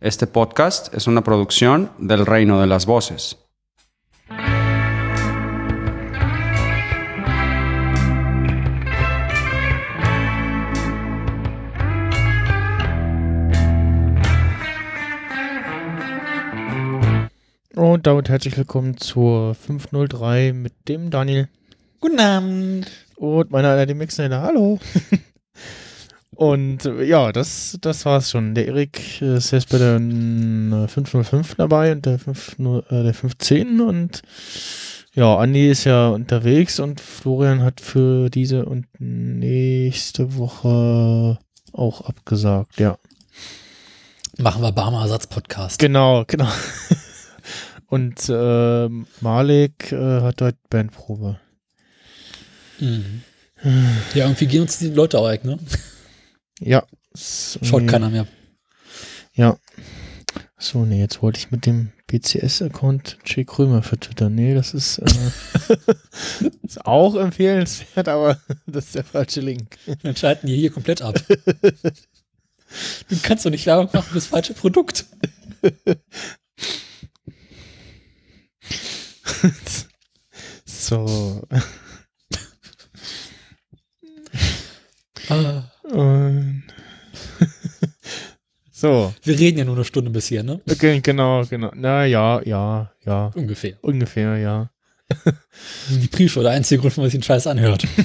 Este podcast es una producción del Reino de las Voces. Und damit herzlich willkommen zur 503 mit dem Daniel Guten Abend. und meiner Alter, dem. Hallo. und äh, ja, das, das war's schon. Der Erik ist jetzt bei der äh, 505 dabei und der, 50, äh, der 510 und ja, Andi ist ja unterwegs und Florian hat für diese und nächste Woche auch abgesagt, ja. Machen wir Barmer Ersatz-Podcast. Genau, genau. Und äh, Malik äh, hat heute Bandprobe. Mhm. Ja, irgendwie gehen uns die Leute auch weg, ne? Ja. Schaut irgendwie- keiner mehr. Ja. So, nee, jetzt wollte ich mit dem BCS-Account Jay Krömer vertwittern. Nee, das ist, äh, ist auch empfehlenswert, aber das ist der falsche Link. Dann schalten die hier komplett ab. Du kannst doch nicht Werbung machen fürs falsche Produkt. so. Ah, Und so. Wir reden ja nur eine Stunde bis hier, ne? Okay, genau, genau. Na ja, ja, ja. Ungefähr. Ungefähr, ja. Die Pre-Show, der einzige Grund, warum man sich den Scheiß anhört.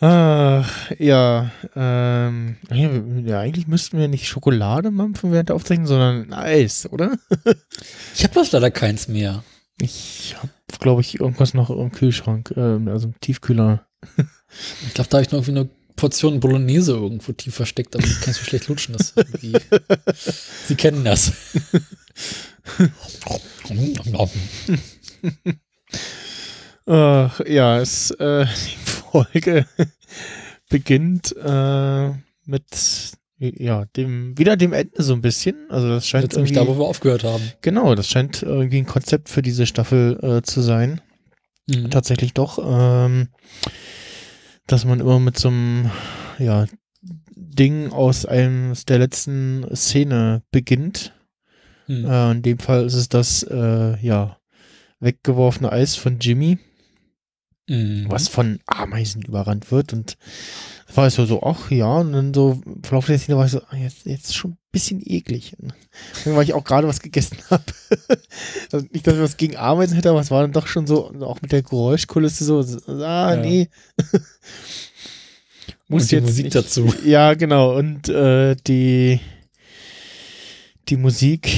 Ach, ja, ähm, ja, eigentlich müssten wir nicht Schokolade mampfen während der Aufzeichnung, sondern Eis, oder? Ich habe das leider keins mehr. Ich habe, glaube ich, irgendwas noch im Kühlschrank, ähm, also im Tiefkühler. Ich glaube, da habe ich noch irgendwie eine Portion Bolognese irgendwo tief versteckt, aber die kannst du schlecht lutschen. Das Sie kennen das. Ach, ja, es, äh, die Folge beginnt äh, mit, ja, dem, wieder dem Ende so ein bisschen. Also das scheint Jetzt irgendwie, da, wo wir aufgehört haben. genau, das scheint irgendwie ein Konzept für diese Staffel äh, zu sein. Mhm. tatsächlich doch, ähm, dass man immer mit so einem, ja, Ding aus einem der letzten Szene beginnt. Mhm. Äh, in dem Fall ist es das, äh, ja, weggeworfene Eis von Jimmy, Mhm. was von Ameisen überrannt wird und war ich so, so, ach ja, und dann so im Verlauf der Szene war ich so, ah, jetzt, jetzt schon ein bisschen eklig. Dann, weil ich auch gerade was gegessen habe. also nicht, dass ich was gegen Ameisen hätte, aber es war dann doch schon so, auch mit der Geräuschkulisse so, ah, Ja. nee. Und die Musik dazu. Ja, genau. Und äh, die, die Musik,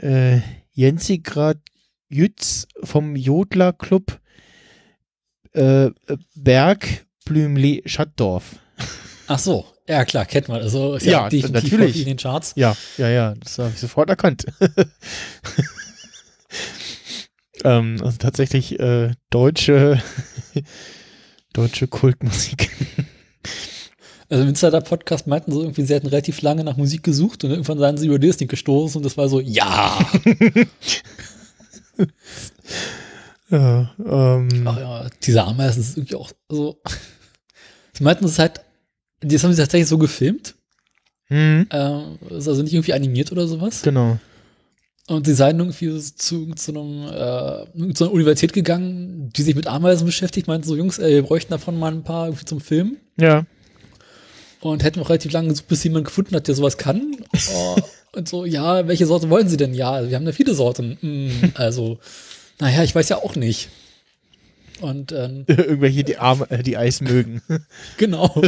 äh, Jensi Grad Jütz vom Jodler Club äh, Berg Blümli Schattdorf. Ach so, ja klar, kennt man. Also Ja, ja, definitiv natürlich. in den Charts. Ja, ja, ja, das habe ich sofort erkannt. ähm, also tatsächlich äh, deutsche, deutsche Kultmusik. Also im Insider-Podcast meinten sie irgendwie, sie hätten relativ lange nach Musik gesucht und irgendwann seien sie über Disney gestoßen und das war so, ja. ja, ähm, Ach ja, diese Ameisen ist irgendwie auch so. Sie meinten, es ist halt, das haben sie tatsächlich so gefilmt. hm, Ähm, ist also nicht irgendwie animiert oder sowas. genau. Und sie seien irgendwie zu, zu, einem, äh, zu einer Universität gegangen, die sich mit Ameisen beschäftigt, meinten so, Jungs, ey, wir bräuchten davon mal ein paar irgendwie zum Filmen. Ja. Und hätten auch relativ lange gesucht, bis jemand gefunden hat, der sowas kann. Oh, und so, ja, welche Sorte wollen Sie denn? Ja, wir haben da viele Sorten. Hm, also, naja, ich weiß ja auch nicht. Und ähm, Irgendwelche, die Arme, äh, die Eis mögen. genau.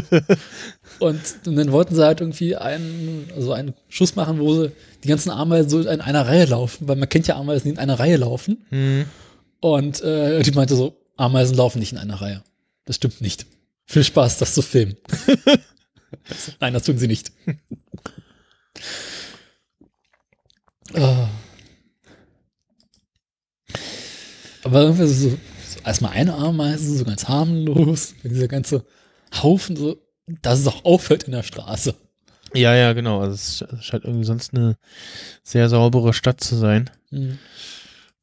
Und, und dann wollten sie halt irgendwie einen, also einen Schuss machen, wo sie die ganzen Ameisen so in einer Reihe laufen, weil man kennt ja Ameisen, die in einer Reihe laufen. Hm. Und äh, die meinte so, Ameisen laufen nicht in einer Reihe. Das stimmt nicht. Viel Spaß, das zu filmen. Nein, das tun sie nicht. Ah. Aber irgendwie so erstmal eine Ameise, so ganz harmlos, dieser ganze Haufen, so, dass es auch auffällt in der Straße. Ja, ja, genau. Also es sch- scheint irgendwie sonst eine sehr saubere Stadt zu sein. Mhm.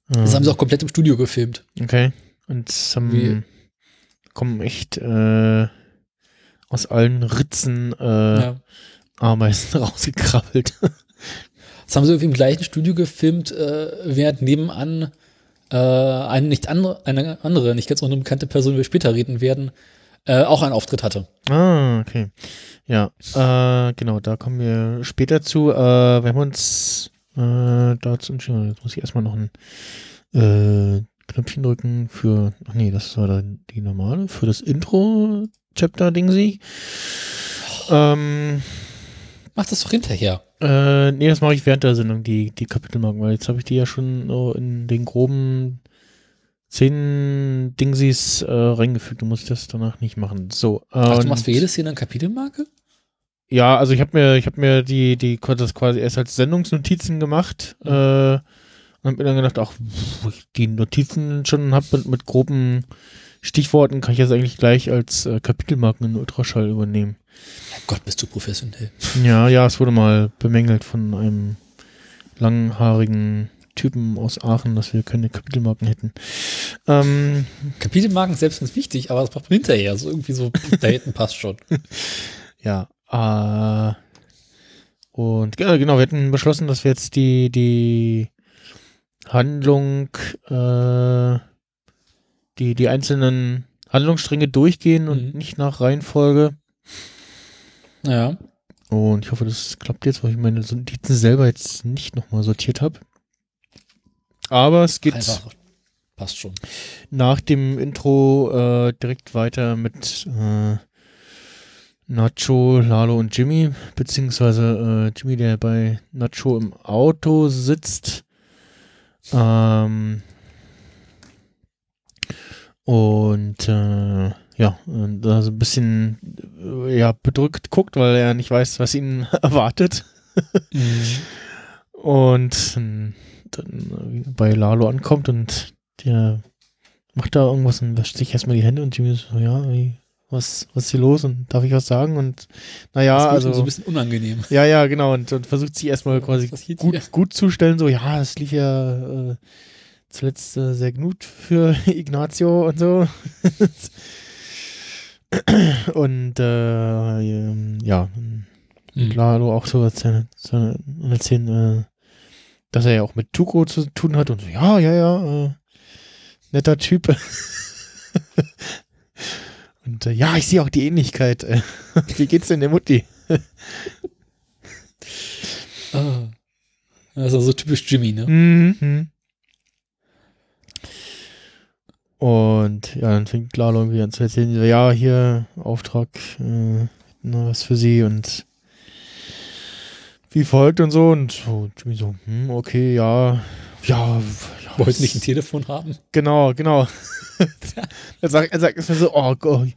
Das haben sie auch komplett im Studio gefilmt. Okay. Und es haben, Wie- kommen echt äh, aus allen Ritzen äh, Ja. Ameisen rausgekrabbelt. Das haben sie irgendwie im gleichen Studio gefilmt, äh, während nebenan äh, eine nicht andere, eine andere, nicht ganz unbekannte Person, die wir später reden werden, äh, auch einen Auftritt hatte. ah, okay. Ja, äh, genau, da kommen wir später zu. Äh, wir haben uns äh, dazu entschieden, jetzt muss ich erstmal noch ein äh, Knöpfchen drücken für, ach nee, das war dann die normale, für das Intro-Chapter-Ding Ähm, Mach das doch hinterher. Äh, nee, das mache ich während der Sendung, die, die Kapitelmarken, weil jetzt habe ich die ja schon so in den groben zehn Dingsies äh, reingefügt. Du musst das danach nicht machen. So. Ach, du machst für jedes hier eine Kapitelmarke? Ja, also ich habe mir, ich habe mir die, die das quasi erst als Sendungsnotizen gemacht Mhm. äh, und habe mir dann gedacht, ach, wo ich die Notizen schon habe mit, mit groben Stichworten, kann ich das eigentlich gleich als äh, Kapitelmarken in Ultraschall übernehmen. Gott, bist du professionell. Ja, ja, es wurde mal bemängelt von einem langhaarigen Typen aus Aachen, dass wir keine Kapitelmarken hätten. Ähm, Kapitelmarken selbst ganz wichtig, aber das macht man hinterher. So irgendwie so, da hinten passt schon. ja, äh, und genau, genau, wir hatten beschlossen, dass wir jetzt die, die Handlung, äh, die, die einzelnen Handlungsstränge durchgehen und Mhm. nicht nach Reihenfolge. Ja. Und ich hoffe, das klappt jetzt, weil ich meine Notizen selber jetzt nicht nochmal sortiert habe. Aber es geht Einfach. Passt schon. nach dem Intro äh, direkt weiter mit äh, Nacho, Lalo und Jimmy, beziehungsweise äh, Jimmy, der bei Nacho im Auto sitzt. Ähm, und äh, ja, und da so ein bisschen äh, ja, bedrückt guckt, weil er nicht weiß, was ihn erwartet. Und ähm, dann äh, bei Lalo ankommt und der macht da irgendwas und wäscht sich erstmal die Hände und Jimmy so, ja, wie, was, was ist hier los und darf ich was sagen? Und naja, also. so ein bisschen unangenehm. ja, ja, genau. Und, und versucht sich erstmal quasi gut, hier? gut zu stellen, so, ja, das lief ja äh, zuletzt äh, sehr gut für Ignazio und so. und äh, ähm, ja, Mhm. Lalo auch so erzählen, äh, dass er ja auch mit Tuko zu tun hat und so, ja, ja, ja, äh, netter Typ. und äh, ja, ich sehe auch die Ähnlichkeit. Äh, wie geht's denn der Mutti? Ah. Das ist also typisch Jimmy, ne? Mhm. Und ja, dann fängt Lalo irgendwie an zu erzählen, so, ja, hier, Auftrag, äh, na, was für sie und wie folgt und so. Und so, Jimmy so, hm, okay, ja, ja, ja Wollte nicht ein Telefon haben. Genau, genau. er sagt, er sagt erstmal so, oh Gott,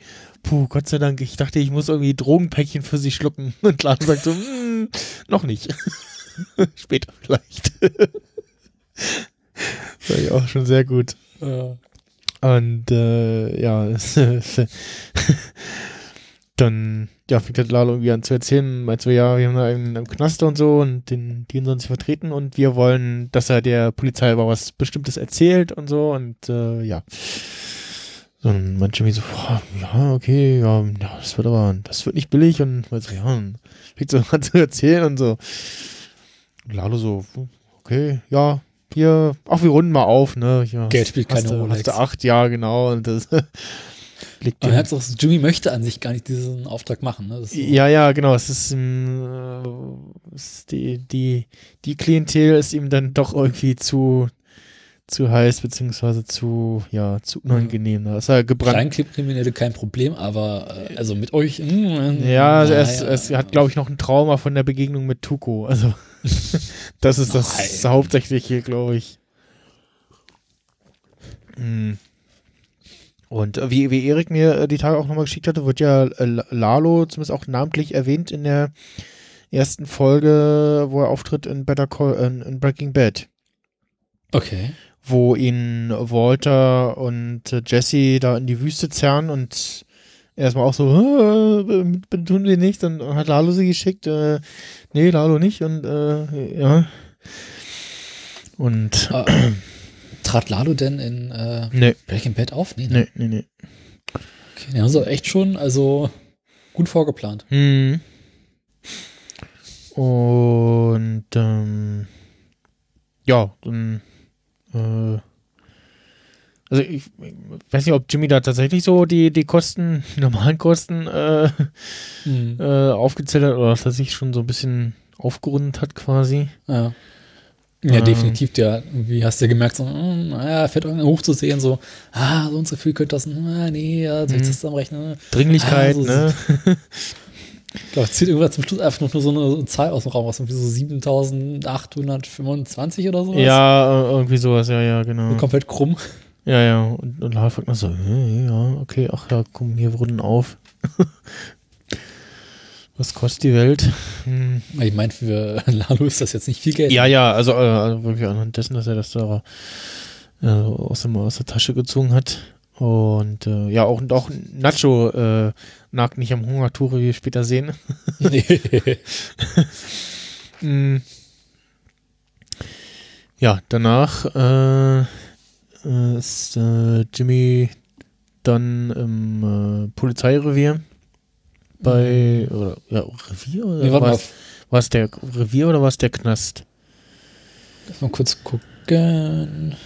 puh, Gott sei Dank, ich dachte, ich muss irgendwie Drogenpäckchen für sie schlucken. Und Lalo sagt so, hm, noch nicht. Später vielleicht. War ich auch schon sehr gut. Äh, Und äh, ja, dann ja, fängt halt Lalo irgendwie an zu erzählen, meint so, ja, wir haben da einen im Knast und so und den, den sollen sie vertreten und wir wollen, dass er der Polizei aber was Bestimmtes erzählt und so und äh, ja. So, und manche wie so, boah, ja, okay, ja, das wird aber, das wird nicht billig und meint so, ja, fängt so an zu erzählen und so. Und Lalo so, okay, ja, hier, ach, wir runden mal auf, ne? Ja, Geld spielt keine Rolle. Hast du acht, ja, genau. Und das liegt Aber auch, Jimmy möchte an sich gar nicht diesen Auftrag machen. Ne? Ist so, Ja, ja, genau. Es ist, ähm, äh, es ist die, die, die Klientel ist ihm dann doch irgendwie zu, zu heiß, beziehungsweise zu, ja, zu unangenehm. Da ist er gebrannt. Kleinkriminelle kein Problem, aber äh, also mit euch. mm, Ja, also es, es hat, glaube ich, noch ein Trauma von der Begegnung mit Tuko. Also, das ist das Nein. Hauptsächliche, glaube ich. Mm. Und äh, wie, wie Erik mir äh, die Tage auch nochmal geschickt hatte, wird ja äh, Lalo zumindest auch namentlich erwähnt in der ersten Folge, wo er auftritt in Better Call, in, in Breaking Bad Okay. wo ihn Walter und Jesse da in die Wüste zerren und erstmal auch so, äh, tun wir nicht, dann hat Lalo sie geschickt, äh, nee, Lalo nicht und äh, ja. Und Äh, trat Lalo denn in äh, nee, Breaking Bad auf? Nee, ne? nee, nee, nee. Okay, den haben sie echt schon, also Gut vorgeplant. Hm. Und ähm, ja, dann äh, also ich, ich weiß nicht, ob Jimmy da tatsächlich so die, die Kosten, die normalen Kosten äh, Mhm. äh, aufgezählt hat oder dass er sich schon so ein bisschen aufgerundet hat quasi. Ja. Ja, Ähm. definitiv. Der, wie hast du gemerkt, so, hm, naja, fährt irgendwie hoch zu sehen, so, ah, so und so viel könnte das, ah, nee, ja, soll ich Mhm. das zusammenrechnen? Dringlichkeit, Ah, so- ne? Ich glaube, zieht irgendwann zum Schluss einfach nur so eine Zahl aus dem Raum raus, irgendwie so 7825 oder sowas. Ja, äh, irgendwie sowas, ja, ja, genau. Komplett krumm. Ja, ja. Und, und Lara fragt noch so, äh, ja, okay, ach ja, komm, hier wurden auf. Was kostet die Welt? Hm. Ich meine, für Lalo ist das jetzt nicht viel Geld. Ja, ja, also, äh, also wirklich anhand dessen, dass er das da äh, aus, dem, aus der Tasche gezogen hat. Und äh, ja, auch, auch Nacho äh, nagt nicht am Hungertuch, wie wir später sehen. Nee. Mm. Ja, danach äh, ist äh, Jimmy dann im äh, Polizeirevier bei oder ja, Revier oder Nee, war es, es der Revier oder war es der Knast? lass mal kurz gucken.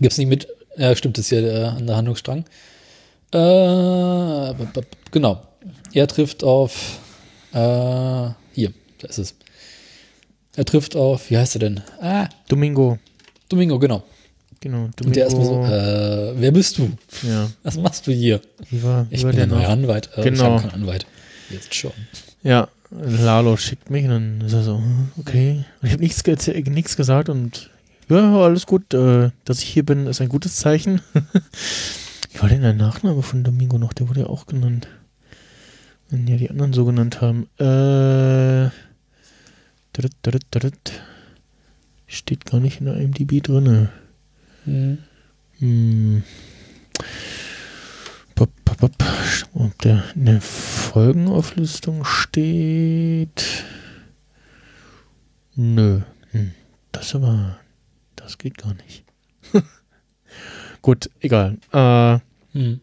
Gibt's nicht mit, ja, stimmt, das ist ja der, an der Handlungsstrang. Äh, genau. Er trifft auf, äh, hier, da ist es. Er trifft auf, wie heißt er denn? Ah, Domingo, Domingo, genau. Genau. Domingo, Und der erstmal so, äh, wer bist du? ja, Was machst du hier? wie war, wie Ich war bin der neue? Anwalt. Äh, Ich Genau. habe keinen Anwalt. Jetzt schon. Ja, Lalo schickt mich und dann ist er so, okay. Und ich habe nichts, nichts gesagt und ja, alles gut. Äh, dass ich hier bin, ist ein gutes Zeichen. Wie war denn der Nachname von Domingo noch? Der wurde ja auch genannt. Wenn ja die anderen so genannt haben. Äh, dritt, dritt, dritt. Steht gar nicht in der IMDb drinne. Hm. Hm. Pop, pop, pop. Ob der in der Folgenauflistung steht. Nö. Hm. Das aber. Das geht gar nicht. Gut, egal. Äh, Hm.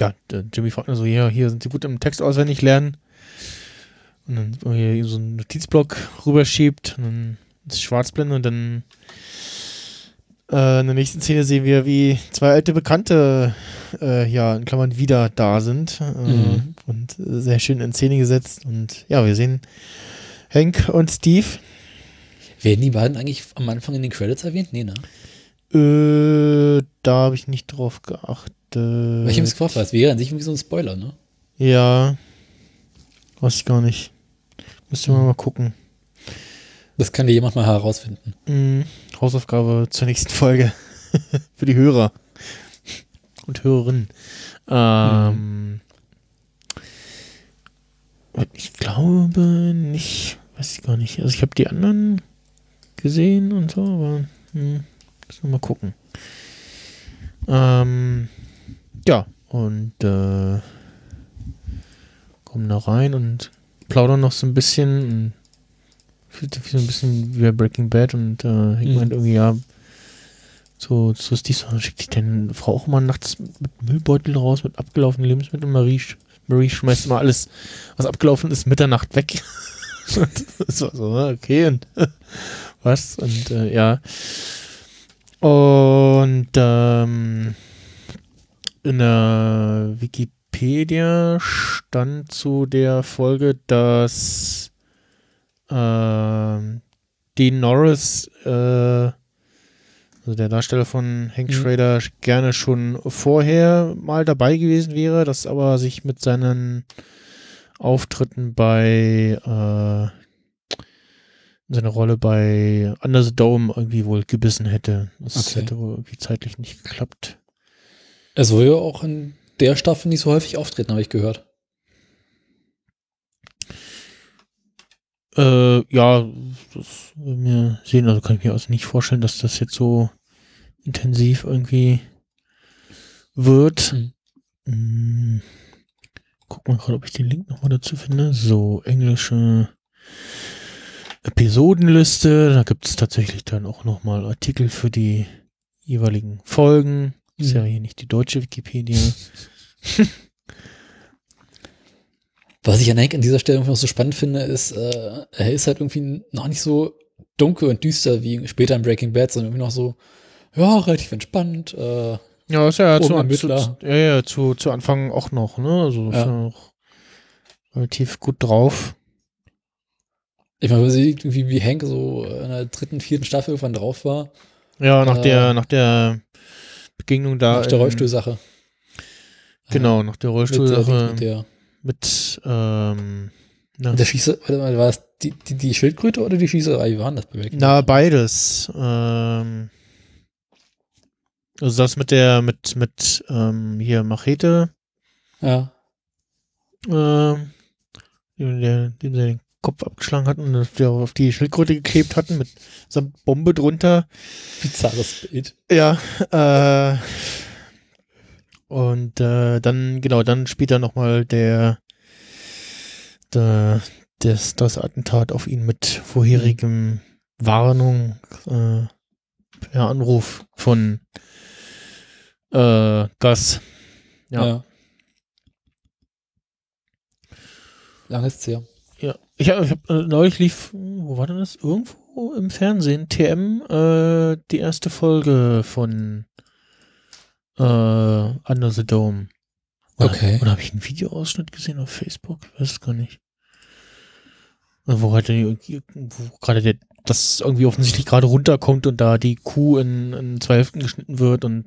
ja, Jimmy fragt nur so, ja, hier sind sie gut im Text auswendig lernen. Und dann hier so einen Notizblock rüberschiebt und dann ist Schwarzblende und dann äh, in der nächsten Szene sehen wir, wie zwei alte Bekannte äh, ja, in Klammern wieder da sind äh, Mhm. und sehr schön in Szene gesetzt und ja, wir sehen Hank und Steve. Werden die beiden eigentlich am Anfang in den Credits erwähnt? Nee, ne? Äh, da habe ich nicht drauf geachtet. Weil ich habe es gefragt, weil es wäre an sich irgendwie so ein Spoiler, ne? Ja. Weiß ich gar nicht. Müsste man mal gucken. Das kann dir jemand mal herausfinden. Mhm. Hausaufgabe zur nächsten Folge. Für die Hörer. Und Hörerinnen. Ähm. Ich glaube nicht. Weiß ich gar nicht. Also ich habe die anderen gesehen und so, aber hm, müssen wir mal gucken. Ähm, ja, und äh, kommen da rein und plaudern noch so ein bisschen fühlt sich so ein bisschen wie bei Breaking Bad und äh, Hank Mhm. meint irgendwie, ja, so, so ist dies, schickt sich deine Frau auch mal nachts mit Müllbeutel raus, mit abgelaufenen Lebensmitteln. Marie, Marie schmeißt immer alles, was abgelaufen ist, Mitternacht weg. und das war so, okay, und was? Und äh, ja. Und ähm, in der Wikipedia stand zu der Folge, dass ähm, Dean Norris, äh, also der Darsteller von Hank Mhm. Schrader, gerne schon vorher mal dabei gewesen wäre, das aber sich mit seinen Auftritten bei äh, seine Rolle bei Under the Dome irgendwie wohl gebissen hätte. Das Okay. hätte wohl irgendwie zeitlich nicht geklappt. Er soll ja auch in der Staffel nicht so häufig auftreten, habe ich gehört. Äh, ja, das wir sehen. Also kann ich mir also nicht vorstellen, dass das jetzt so intensiv irgendwie wird. Mhm. Hm. Guck mal gerade, ob ich den Link nochmal dazu finde. So, englische Episodenliste. Da gibt es tatsächlich dann auch nochmal Artikel für die jeweiligen Folgen. Ist ja Mhm. hier nicht die deutsche Wikipedia. Was ich an Hank an dieser Stelle irgendwie noch so spannend finde, ist, äh, er ist halt irgendwie noch nicht so dunkel und düster wie später in Breaking Bad, sondern irgendwie noch so, ja, relativ entspannt. Äh, Ja, ist ja zu, zu, ja, ja, zu, zu Anfang auch noch, ne? Also ist Ja. noch relativ gut drauf. ich meine, wie, wie Hank so in der dritten, vierten Staffel irgendwann drauf war, Ja, nach Äh, der, nach der Begegnung da. nach der Rollstuhlsache. Genau, nach der Mit, Rollstuhlsache der, mit der, mit, ähm, mit der Schieße, warte mal, war das die, die, die Schildkröte oder die Schießerei? Wie waren das bei Breaking na, beides. Ähm, also das mit der, mit, mit, ähm, hier Machete, Ja. ähm, dem, der, dem sie den Kopf abgeschlagen hatten und auf die, auf die Schildkröte geklebt hatten mit samt Bombe drunter. Bizarres Bild. Ja, äh, und äh, dann, genau, dann später nochmal der, der das, das Attentat auf ihn mit vorherigem Warnung, äh, per Anruf von äh, Gas. Ja. Ja. Lange ist's her. Ja, ich habe hab, äh, neulich lief, wo war denn das? Irgendwo im Fernsehen, TM, äh, die erste Folge von äh, Under the Dome. Oder, Okay. Oder habe ich einen Videoausschnitt gesehen auf Facebook? Ich weiß es gar nicht. Äh, Wo halt wo gerade der, das irgendwie offensichtlich gerade runterkommt und da die Kuh in, in zwei Hälften geschnitten wird und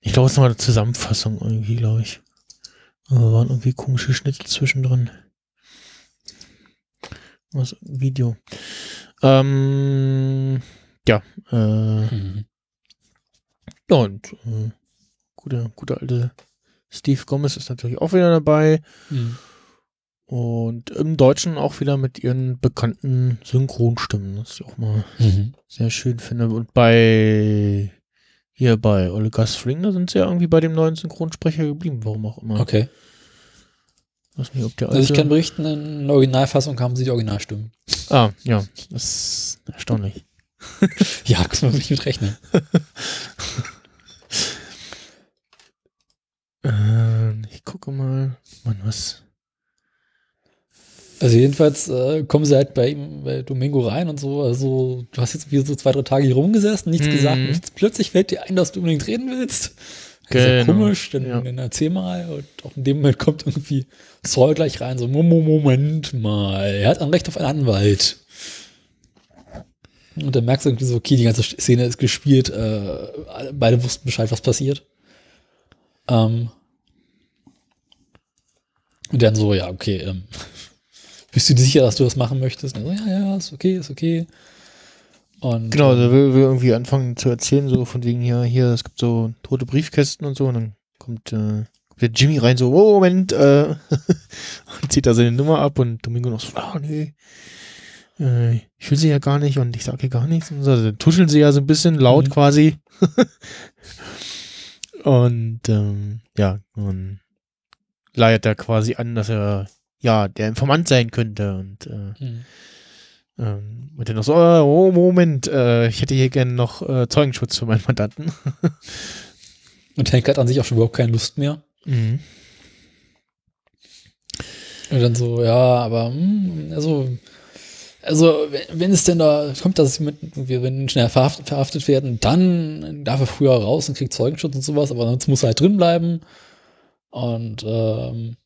ich glaube, es ist nochmal eine Zusammenfassung irgendwie, glaube ich. Aber waren irgendwie komische Schnitte zwischendrin. Was Video. Ähm, ja, äh, Mhm. Ja, und äh, guter, guter alte Steve Gomez ist natürlich auch wieder dabei. Mhm. Und im Deutschen auch wieder mit ihren bekannten Synchronstimmen, das ich auch mal Mhm. sehr schön finde. Und bei hier bei Olga String, da sind sie ja irgendwie bei dem neuen Synchronsprecher geblieben, warum auch immer. Okay. weiß nicht, ob der Also ich alte- kann berichten, in der Originalfassung haben sie die Originalstimmen. Ah, ja, das ist erstaunlich. Ja, kann man nicht mit rechnen. Ähm, ich gucke mal. Mann, was? Also jedenfalls äh, kommen sie halt bei ihm, bei Domingo rein und so. Also du hast jetzt wie so zwei, drei Tage hier rumgesessen, nichts Mhm. gesagt. Und jetzt plötzlich fällt dir ein, dass du unbedingt reden willst. Das ist ja Genau, komisch, dann, ja. dann erzähl mal. Und auch in dem Moment kommt irgendwie Saul gleich rein, so, Mo- Mo- Moment mal, er hat ein Recht auf einen Anwalt. Und dann merkst du irgendwie so, okay, die ganze Szene ist gespielt, äh, beide wussten Bescheid, was passiert. Ähm, und dann so, ja, okay, ähm, bist du dir sicher, dass du das machen möchtest? So, ja, ja, ist okay, ist okay. Und, Genau, ähm, also will, will irgendwie anfangen zu erzählen, so von wegen hier, hier, es gibt so tote Briefkästen und so, und dann kommt, äh, kommt der Jimmy rein, so, oh, Moment, äh, und zieht da seine Nummer ab und Domingo noch so, ah, nee, äh, ich will sie ja gar nicht und ich sage ihr gar nichts. Und so. Also, dann tuscheln sie ja so ein bisschen laut Mhm. quasi. und ähm, ja, und leiert er quasi an, dass er ja der Informant sein könnte und äh, hm. ähm, und dann noch so, äh, oh, Moment, äh, ich hätte hier gerne noch äh, Zeugenschutz für meinen Mandanten. Und Hank hat an sich auch schon überhaupt keine Lust mehr. Mhm. Und dann so, ja, aber, hm, also, also, wenn, wenn es denn da kommt, dass mit, wir wenn schnell verhaftet, verhaftet werden, dann darf er früher raus und kriegt Zeugenschutz und sowas, aber sonst muss er halt drin bleiben. Und, ähm,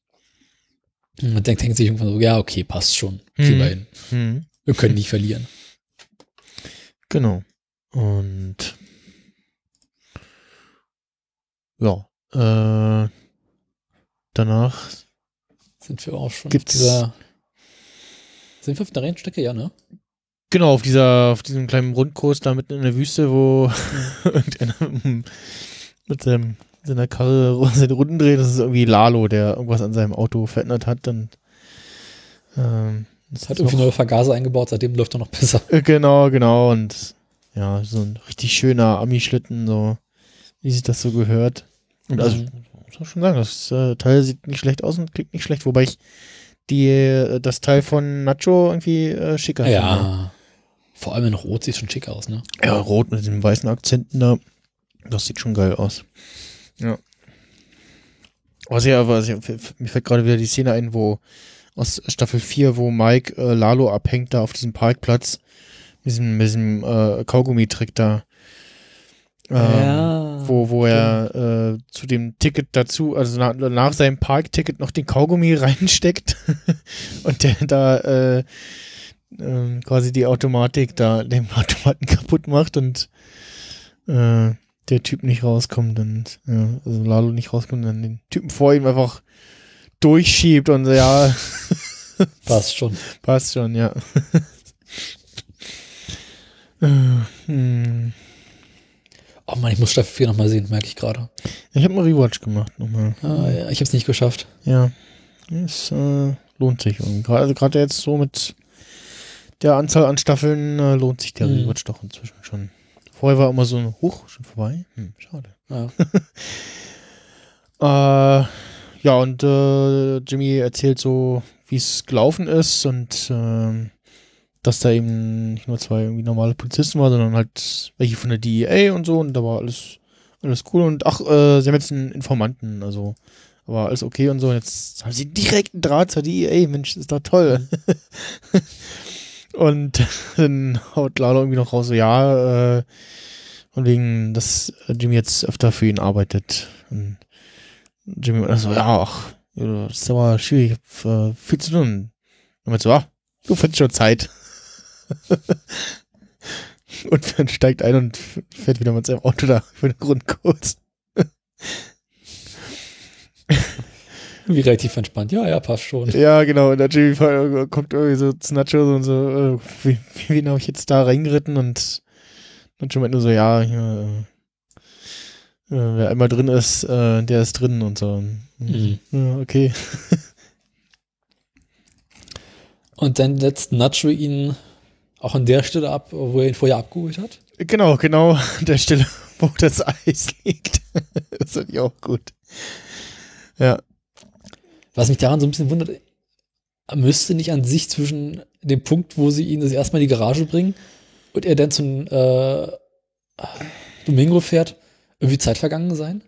man denkt, denkt sich irgendwann so, ja, okay, passt schon. Die Mhm. beiden. Mhm. Wir können nicht verlieren. Genau. Und ja, äh, danach Sind wir auch schon Gibt's- auf dieser, sind wir auf der Rennstrecke, ja, ne? Genau, auf dieser, auf diesem kleinen Rundkurs da mitten in der Wüste, wo irgendeiner mit seinem, seiner Karre seine Runden dreht. Das ist irgendwie Lalo, der irgendwas an seinem Auto verändert hat. Dann, ähm, das hat irgendwie neue Vergaser eingebaut, seitdem läuft er noch besser. Äh, Genau, genau. Und ja, so ein richtig schöner Ami-Schlitten, so wie sich das so gehört. Und also, muss man schon sagen, das äh, Teil sieht nicht schlecht aus und klingt nicht schlecht, wobei ich die, äh, das Teil von Nacho irgendwie äh, schicker finde. Ja. Vor allem in Rot sieht schon schick aus, ne? Ja, rot mit den weißen Akzenten da. Das sieht schon geil aus. Ja. Was ja, was ja, mir fällt gerade wieder die Szene ein, wo aus Staffel 4, wo Mike äh, Lalo abhängt da auf diesem Parkplatz. Mit diesem, mit diesem äh, Kaugummi-Trick da. Ähm, Ja, wo, wo er äh, zu dem Ticket dazu, also na, nach seinem Parkticket noch den Kaugummi reinsteckt und der da äh, ähm, quasi die Automatik da, den Automaten kaputt macht und äh, der Typ nicht rauskommt und ja, also Lalo nicht rauskommt und dann den Typen vor ihm einfach durchschiebt und so, ja, Passt schon. passt schon, ja. Äh, hm. Oh Mann, ich muss Staffel 4 nochmal sehen, merke ich gerade. Ich habe einen Rewatch gemacht nochmal. Ah, ja, ich habe es nicht geschafft. Ja, es äh, lohnt sich. Und gerade also gerade jetzt so mit der Anzahl an Staffeln äh, lohnt sich der Mhm. Rewatch doch inzwischen schon. Vorher war immer so ein Hoch, schon vorbei. Hm, schade. Ja. Äh, ja, und äh, Jimmy erzählt so, wie es gelaufen ist und ähm, dass da eben nicht nur zwei irgendwie normale Polizisten waren, sondern halt welche von der DEA und so und da war alles, alles cool und ach, äh, sie haben jetzt einen Informanten, also war alles okay und so und jetzt haben sie direkt einen Draht zur DEA, Mensch, ist doch toll. und dann haut Lalo irgendwie noch raus, so ja, äh, von wegen, dass Jimmy jetzt öfter für ihn arbeitet. Und Jimmy war so, ja, ach, das ist aber schwierig, ich hab äh, viel zu tun. Und man so, ah, du findest schon Zeit. und dann steigt ein und fährt wieder mit seinem Auto da für den Grundkurs. Wie relativ entspannt. Ja, ja, passt schon. Ja, genau. Und der Jimmy kommt irgendwie so zu Nacho und so, äh, wie, wen habe ich jetzt da reingeritten? Und Nacho meint nur so, ja, hier, äh, äh, wer einmal drin ist, äh, der ist drin und so. Mhm. Ja, okay. Und dann letzt Nacho ihn auch an der Stelle ab, wo er ihn vorher abgeholt hat. Genau, genau an der Stelle, wo das Eis liegt. das finde ich auch gut. Ja. Was mich daran so ein bisschen wundert, müsste nicht an sich zwischen dem Punkt, wo sie ihn das erste Mal in die Garage bringen und er dann zum äh, Domingo fährt, irgendwie Zeit vergangen sein?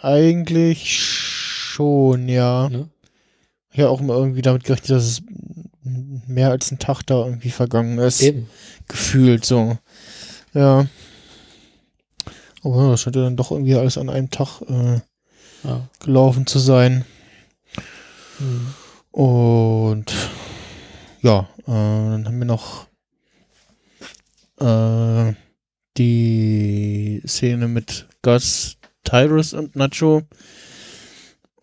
Eigentlich schon, ja. Ne? Ich habe auch immer irgendwie damit gerechnet, dass es mehr als ein Tag da irgendwie vergangen ist. Eben. gefühlt so. Ja. Aber das scheint ja dann doch irgendwie alles an einem Tag äh, Ja. gelaufen zu sein. Mhm. Und ja, äh, dann haben wir noch äh, die Szene mit Gus, Tyrus und Nacho,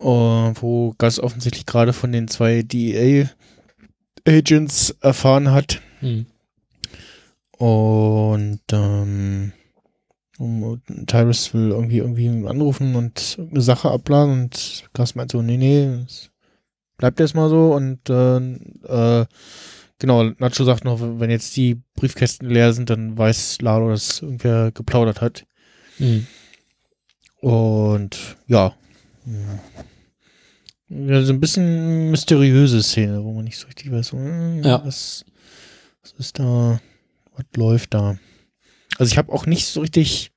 äh, wo Gus offensichtlich gerade von den zwei DEA-Agents erfahren hat. Mhm. Und ähm, Tyrus will irgendwie irgendwie anrufen und eine Sache abladen und Gus meint so, nee, nee, es bleibt erstmal so und äh, äh, genau, Nacho sagt noch, wenn jetzt die Briefkästen leer sind, dann weiß Lalo, dass irgendwer geplaudert hat. Mhm. Und ja. Ja, so ein bisschen mysteriöse Szene, wo man nicht so richtig weiß, hm, Ja. was, was ist da, was läuft da. Also ich habe auch nicht so richtig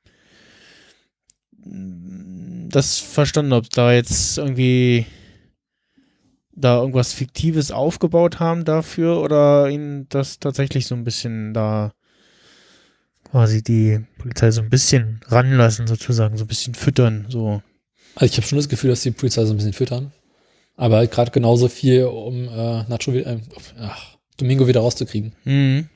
mm, das verstanden, ob da jetzt irgendwie da irgendwas Fiktives aufgebaut haben dafür oder ihnen das tatsächlich so ein bisschen da quasi die Polizei so ein bisschen ranlassen, sozusagen, so ein bisschen füttern, so. Also ich habe schon das Gefühl, dass die Polizei so ein bisschen füttern. Aber halt gerade genauso viel, um äh, Nacho wieder, äh, ach, Domingo wieder rauszukriegen. Mhm.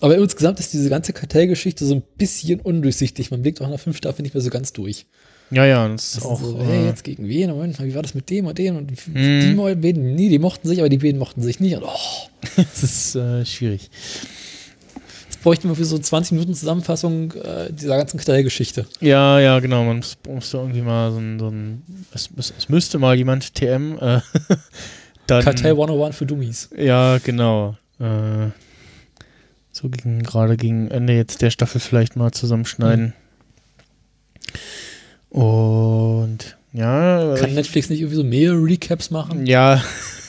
Aber insgesamt ist diese ganze Kartellgeschichte so ein bisschen undurchsichtig. Man blickt auch nach fünf Staffeln nicht mehr so ganz durch. Ja, ja, das ist Das auch. ist so, äh, hey, jetzt gegen wen? Moment mal, wie war das mit dem und dem? Und Mhm. die beiden, nee, die mochten sich, aber die beiden mochten sich nicht. Und oh, das ist äh, schwierig. jetzt bräuchten wir für so 20 Minuten Zusammenfassung äh, dieser ganzen Kartellgeschichte. Ja, ja, genau. Man muss, muss da irgendwie mal so ein. So ein es, es, es müsste mal jemand TM. Äh, dann, Kartell 101 für Dummies. Ja, genau. Äh, so gegen, gerade gegen Ende jetzt der Staffel vielleicht mal zusammenschneiden. Und ja. Kann Netflix nicht irgendwie so mehrere Recaps machen? Ja.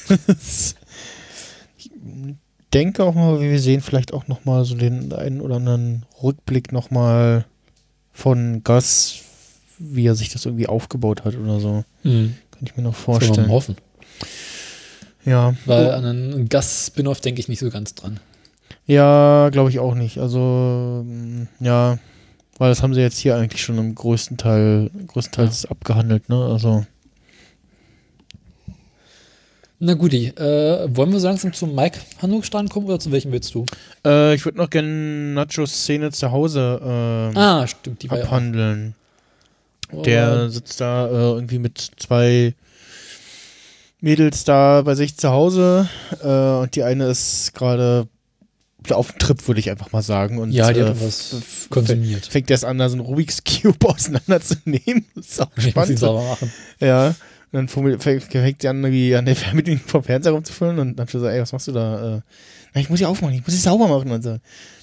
ich denke auch mal, wir sehen vielleicht auch noch mal so den einen oder anderen Rückblick noch mal von Gus, wie er sich das irgendwie aufgebaut hat oder so. Mhm. Kann ich mir noch Das vorstellen. mal hoffen. Ja. Weil an einen Gast-Spin-Off denke ich nicht so ganz dran. Ja, glaube ich auch nicht. Also, mm, ja, weil das haben sie jetzt hier eigentlich schon im größten Teil, größtenteils abgehandelt, ne? Also, Na gut, äh, wollen wir so langsam zum Mike-Handlungsstrang kommen oder zu welchem willst du? äh, ich würde noch gerne Nachos Szene zu Hause ähm, Ah, stimmt, die ja abhandeln. auch. Der sitzt da äh, irgendwie mit zwei Mädels da bei sich zu Hause äh, und die eine ist gerade auf dem Trip, würde ich einfach mal sagen. Und, ja, die äh, hat was f- konsumiert. fängt erst an, da so einen Rubik's Cube auseinanderzunehmen. Das ist auch spannend. sauber machen. Ja. Und dann fängt die an, irgendwie an der Fernbedienung vom Fernseher rumzufüllen und dann so, ey, was machst du da? Äh, na, ich muss sie aufmachen, ich muss sie sauber machen und so.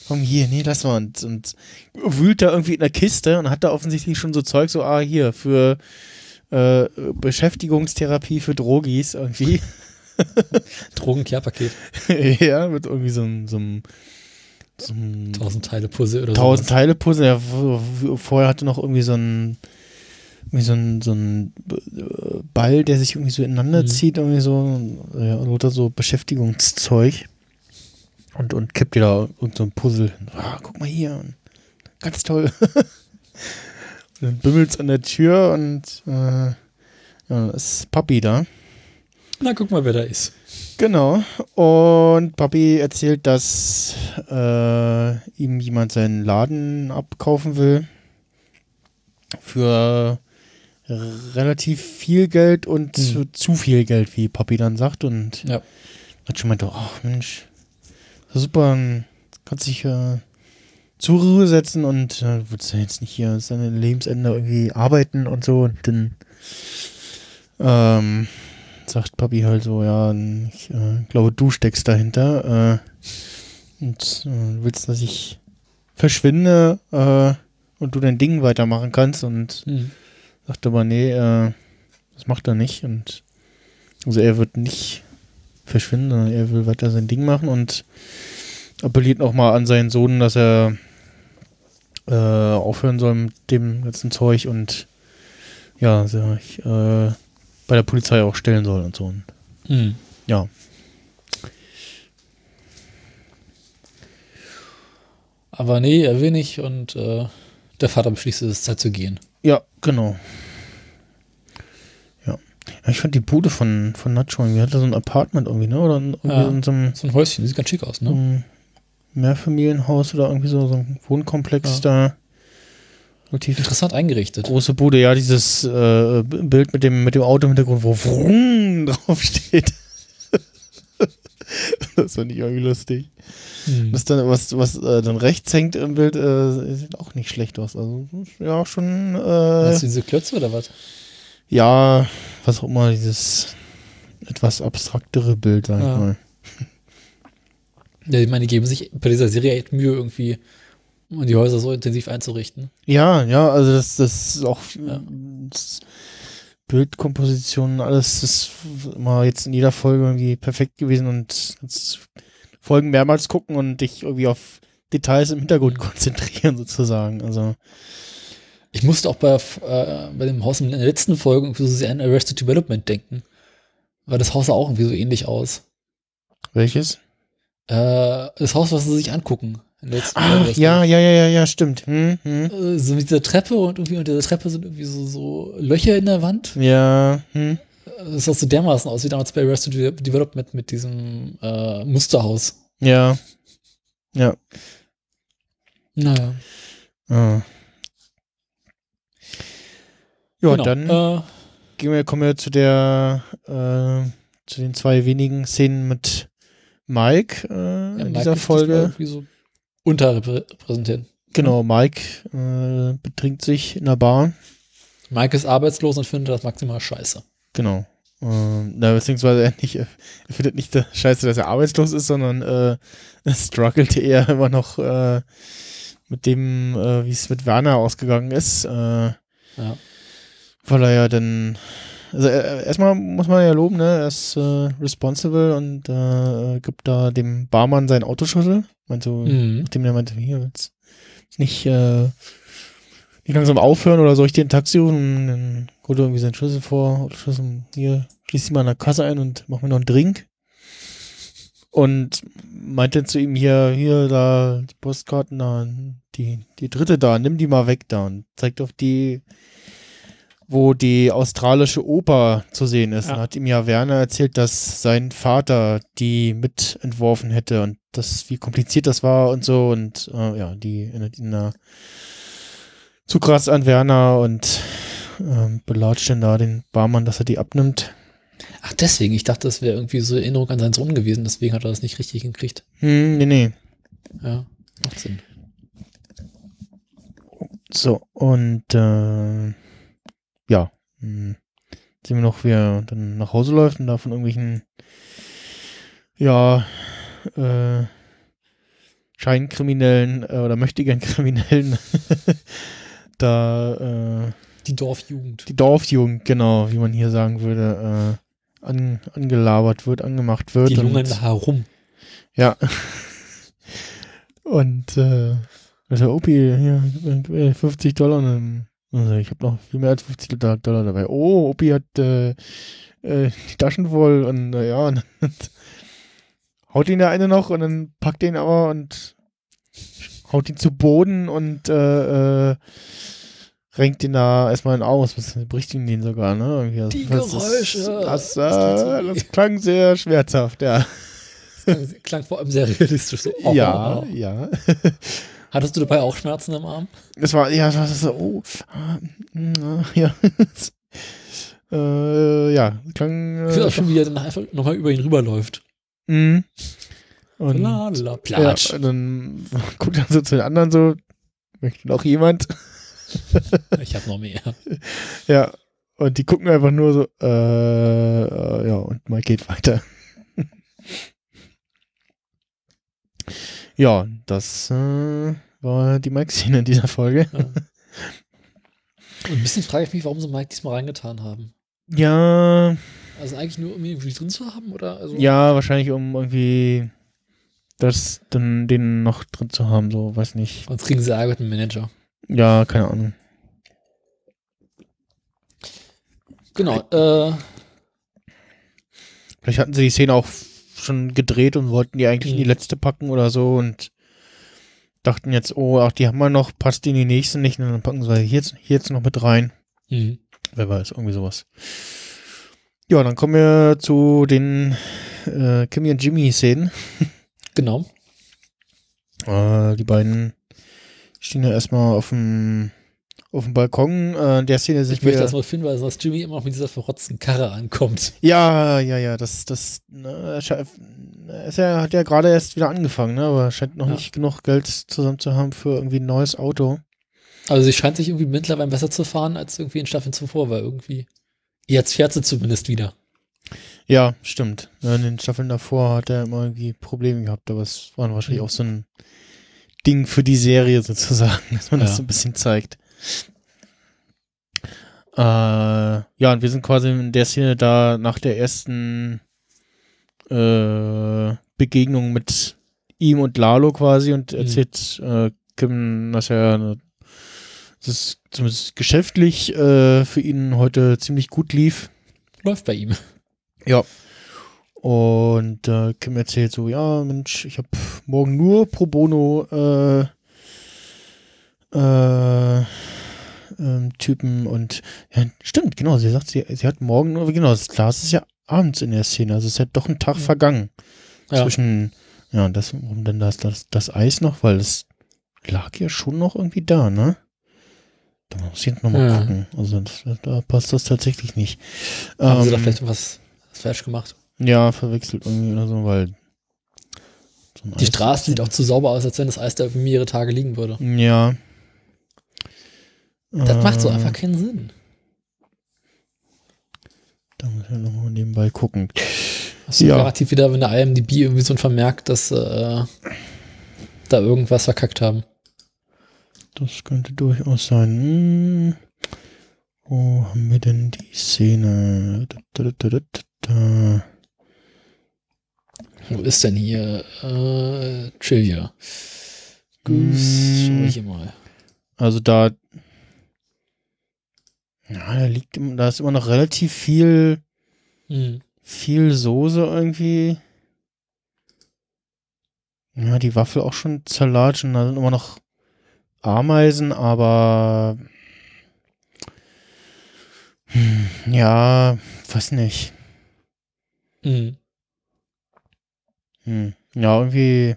Komm hier, nee, lass mal. Und, und wühlt da irgendwie in der Kiste und hat da offensichtlich schon so Zeug, so, ah, hier, für äh, Beschäftigungstherapie für Drogis irgendwie. Drogen-Care-Paket. ja, mit irgendwie so einem, so so einem 1000 Teile Puzzle oder so. Teile Puzzle. Ja, vorher hatte noch irgendwie so ein irgendwie so ein, so ein äh, Ball, der sich irgendwie so ineinander Mhm. zieht, irgendwie so, ja, oder so Beschäftigungszeug. Und, und kippt dir da irgend so ein Puzzle. Ah, guck mal hier. Ganz toll. und dann bimmelt's an der Tür und äh, ja, ist Papi da. Na, guck mal, wer da ist. Genau. Und Papi erzählt, dass äh, ihm jemand seinen Laden abkaufen will. Für relativ viel Geld und Hm. zu, zu viel Geld, wie Papi dann sagt. Und Ja. hat schon meinte, ach Mensch, super, kannst dich äh, zur Ruhe setzen und äh, willst du jetzt nicht hier seine Lebensende irgendwie arbeiten und so. Und dann ähm, sagt Papi halt so, ja, ich äh, glaube, du steckst dahinter äh, und äh, willst, dass ich verschwinde äh, und du dein Ding weitermachen kannst und Hm. sagt aber, nee, äh, das macht er nicht und also er wird nicht verschwinden, sondern er will weiter sein Ding machen und appelliert auch mal an seinen Sohn, dass er äh, aufhören soll mit dem ganzen Zeug und ja, sich äh, bei der Polizei auch stellen soll und so. Und Hm. ja, Aber nee, er will nicht und äh, der Vater beschließt, es ist Zeit zu gehen. ja, genau. Ja. ja ich fand die Bude von, von Nacho irgendwie, hat er so ein Apartment irgendwie, ne? Oder irgendwie Ja. so einem So ein Häuschen, sieht ganz schick aus, ne? Mehrfamilienhaus oder irgendwie so, so ein Wohnkomplex da. Relativ Interessant eingerichtet. große Bude, ja, dieses äh, Bild mit dem, mit dem Auto im Hintergrund, wo Vroom draufsteht. das fand ich irgendwie lustig. Hm. Was dann, was, was äh, dann rechts hängt im Bild, äh, sieht auch nicht schlecht aus. Also, ja, schon, äh, du diese Klötze oder was? ja, was auch immer, dieses etwas abstraktere Bild, sag ich Ja. mal. Ja, ich meine, die geben sich bei dieser Serie echt Mühe, irgendwie um die Häuser so intensiv einzurichten. Ja, ja, also das, das ist auch Ja. das Bildkomposition, alles ist immer jetzt in jeder Folge irgendwie perfekt gewesen und Folgen mehrmals gucken und dich irgendwie auf Details im Hintergrund konzentrieren sozusagen. Also Ich musste auch bei, äh, bei dem Haus in der letzten Folge irgendwie so sehr an Arrested Development denken. Weil das Haus sah auch irgendwie so ähnlich aus. welches? Äh, das Haus, was sie sich angucken. Letzten Ah, ja, ja, ja, ja, ja, stimmt. Hm, hm. Äh, So mit dieser Treppe und irgendwie unter der Treppe sind irgendwie so, so Löcher in der Wand. Ja, hm. Das sah so dermaßen aus wie damals bei De- Development mit diesem äh, Musterhaus. Ja. Ja. Naja. Ah. Ja, genau. dann Äh, gehen wir, kommen wir zu der, äh, zu den zwei wenigen Szenen mit Mike äh, ja, in Mike dieser Folge. Irgendwie so unterrepräsentiert. Genau, Mike äh, betrinkt sich in der Bar. Mike ist arbeitslos und findet das maximal scheiße. Genau. Ähm, na, beziehungsweise er, nicht, er findet nicht das scheiße, dass er arbeitslos ist, sondern äh, er struggelt eher immer noch äh, mit dem, äh, wie es mit Werner ausgegangen ist. Äh, Ja. Weil er ja dann, also er, erstmal muss man ja loben, ne? Er ist äh, responsible und äh, gibt da dem Barmann sein Autoschlüssel. Meint so, Mhm. nachdem der meinte, hier, jetzt nicht, äh, nicht langsam aufhören oder soll ich dir ein Taxi rufen? Dann holt er irgendwie seinen Schlüssel vor, Schlüssel, hier, schließ dich mal an der Kasse ein und mach mir noch einen Drink. Und meinte zu ihm hier, hier, da, die Postkarten da, die, die dritte da, nimm die mal weg da und zeigt auf die, wo die australische Oper zu sehen ist. Ja. Und hat ihm ja Werner erzählt, dass sein Vater die mitentworfen hätte und das, wie kompliziert das war und so und äh, ja, die erinnert ihn da zu krass an Werner und ähm, belatscht dann da den Barmann, dass er die abnimmt. Ach, deswegen. Ich dachte, das wäre irgendwie so Erinnerung an seinen Sohn gewesen. Deswegen hat er das nicht richtig gekriegt. Hm, nee, nee. Ja, macht Sinn. So, und äh, hm, sehen wir noch, wie er dann nach Hause läuft und da von irgendwelchen, ja, äh, Scheinkriminellen äh, oder mächtigen Kriminellen da äh, Die Dorfjugend. die Dorfjugend, genau, wie man hier sagen würde, äh, an, angelabert wird, angemacht wird. Die lungern da herum. Ja. Und äh, also Opi, hier, gib mir- gib mir 50 Dollar. Und dann, also ich habe noch viel mehr als 50 Dollar dabei. Oh, Opi hat äh, äh, die Taschen voll und äh, ja, und, und haut ihn der eine noch und dann packt ihn aber und haut ihn zu Boden und äh, äh, renkt ihn da erstmal aus. Was bricht ihn den sogar, ne? Das- Die das Geräusche. Das, Das äh, das klang sehr schmerzhaft, ja. Klang, klang vor allem sehr realistisch. So, oh. Ja, ja. Hattest du dabei auch Schmerzen im Arm? Das war, ja, das war so, oh, ah, ja. äh, ja, klang. Ich finde Äh, auch schon, wie er dann einfach nochmal über ihn rüberläuft. mm. Und, La, la, ja, platsch. und dann guckt er so zu den anderen so, möchte noch jemand? Ich habe noch mehr. Ja. Und die gucken einfach nur so, äh, äh, ja, und mal geht weiter. Ja, das äh, war die Mike-Szene in dieser Folge. Ja. Und ein bisschen frage ich mich, warum sie Mike diesmal reingetan haben. Ja, Also eigentlich nur, um ihn irgendwie drin zu haben? Oder? Also, Ja, wahrscheinlich um irgendwie das dann den noch drin zu haben, so, weiß nicht. Sonst kriegen sie Ärger mit dem Manager. Ja, keine Ahnung. Genau. Äh, Vielleicht hatten sie die Szene auch schon gedreht und wollten die eigentlich in die Mhm. letzte packen oder so und dachten jetzt, oh, ach, die haben wir noch, passt die in die nächste nicht, und dann packen sie hier jetzt, hier jetzt noch mit rein. mhm. Wer weiß, irgendwie sowas. Ja, dann kommen wir zu den äh, Kimmy und Jimmy Szenen. Genau. Äh, die beiden stehen ja erstmal auf dem auf dem Balkon. Äh, der Szene sind Ich möchte erstmal finden, weil sonst Jimmy immer noch mit dieser verrotzten Karre ankommt. Ja, ja, ja, das, das, ne, ist ja, hat ja gerade erst wieder angefangen, ne, aber scheint noch Ja. nicht genug Geld zusammen zu haben für irgendwie ein neues Auto. Also sie scheint sich irgendwie mittlerweile besser zu fahren als irgendwie in Staffeln zuvor, weil irgendwie. Jetzt fährt sie zumindest wieder. Ja, stimmt. In den Staffeln davor hat er immer irgendwie Probleme gehabt, aber es war wahrscheinlich Mhm. auch so ein Ding für die Serie sozusagen, dass man Ja. das so ein bisschen zeigt. Äh, ja, und wir sind quasi in der Szene da nach der ersten äh, Begegnung mit ihm und Lalo quasi und Mhm. erzählt äh, Kim, dass er dass es zumindest geschäftlich äh, für ihn heute ziemlich gut lief. Läuft bei ihm. Ja. Und äh, Kim erzählt so, ja, Mensch, ich habe morgen nur pro bono äh, äh, ähm, Typen und ja, stimmt, genau, sie sagt, sie, sie hat morgen nur, genau, das Glas ist ja abends in der Szene, also es ist ja doch ein Tag Ja. vergangen Ja. zwischen, ja, und das, warum denn das, das, das Eis noch, weil das lag ja schon noch irgendwie da, ne? Da muss ich nochmal Ja. gucken, also das, da passt das tatsächlich nicht. Haben sie da Ähm, vielleicht was falsch gemacht? ja, verwechselt irgendwie oder so, weil. so Die Eis- Straße sieht auch zu sauber aus, als wenn das Eis da irgendwie mehrere Tage liegen würde. Ja. Das macht so Äh, einfach keinen Sinn. Da muss ich nochmal nebenbei gucken. Hast du ja. garantiert wieder, wenn der IMDb irgendwie so ein Vermerk, dass äh, da irgendwas verkackt haben. Das könnte durchaus sein. Hm. Wo haben wir denn die Szene? Da, da, da. Wo ist denn hier äh, Trivia? Goose, Mm. schau ich hier mal. Also da Ja, da liegt, da ist immer noch relativ viel, Mhm. viel Soße irgendwie. Ja, die Waffel auch schon zerlatschen, da sind immer noch Ameisen, aber hm, ja, weiß nicht. Mhm. Hm. Ja, irgendwie.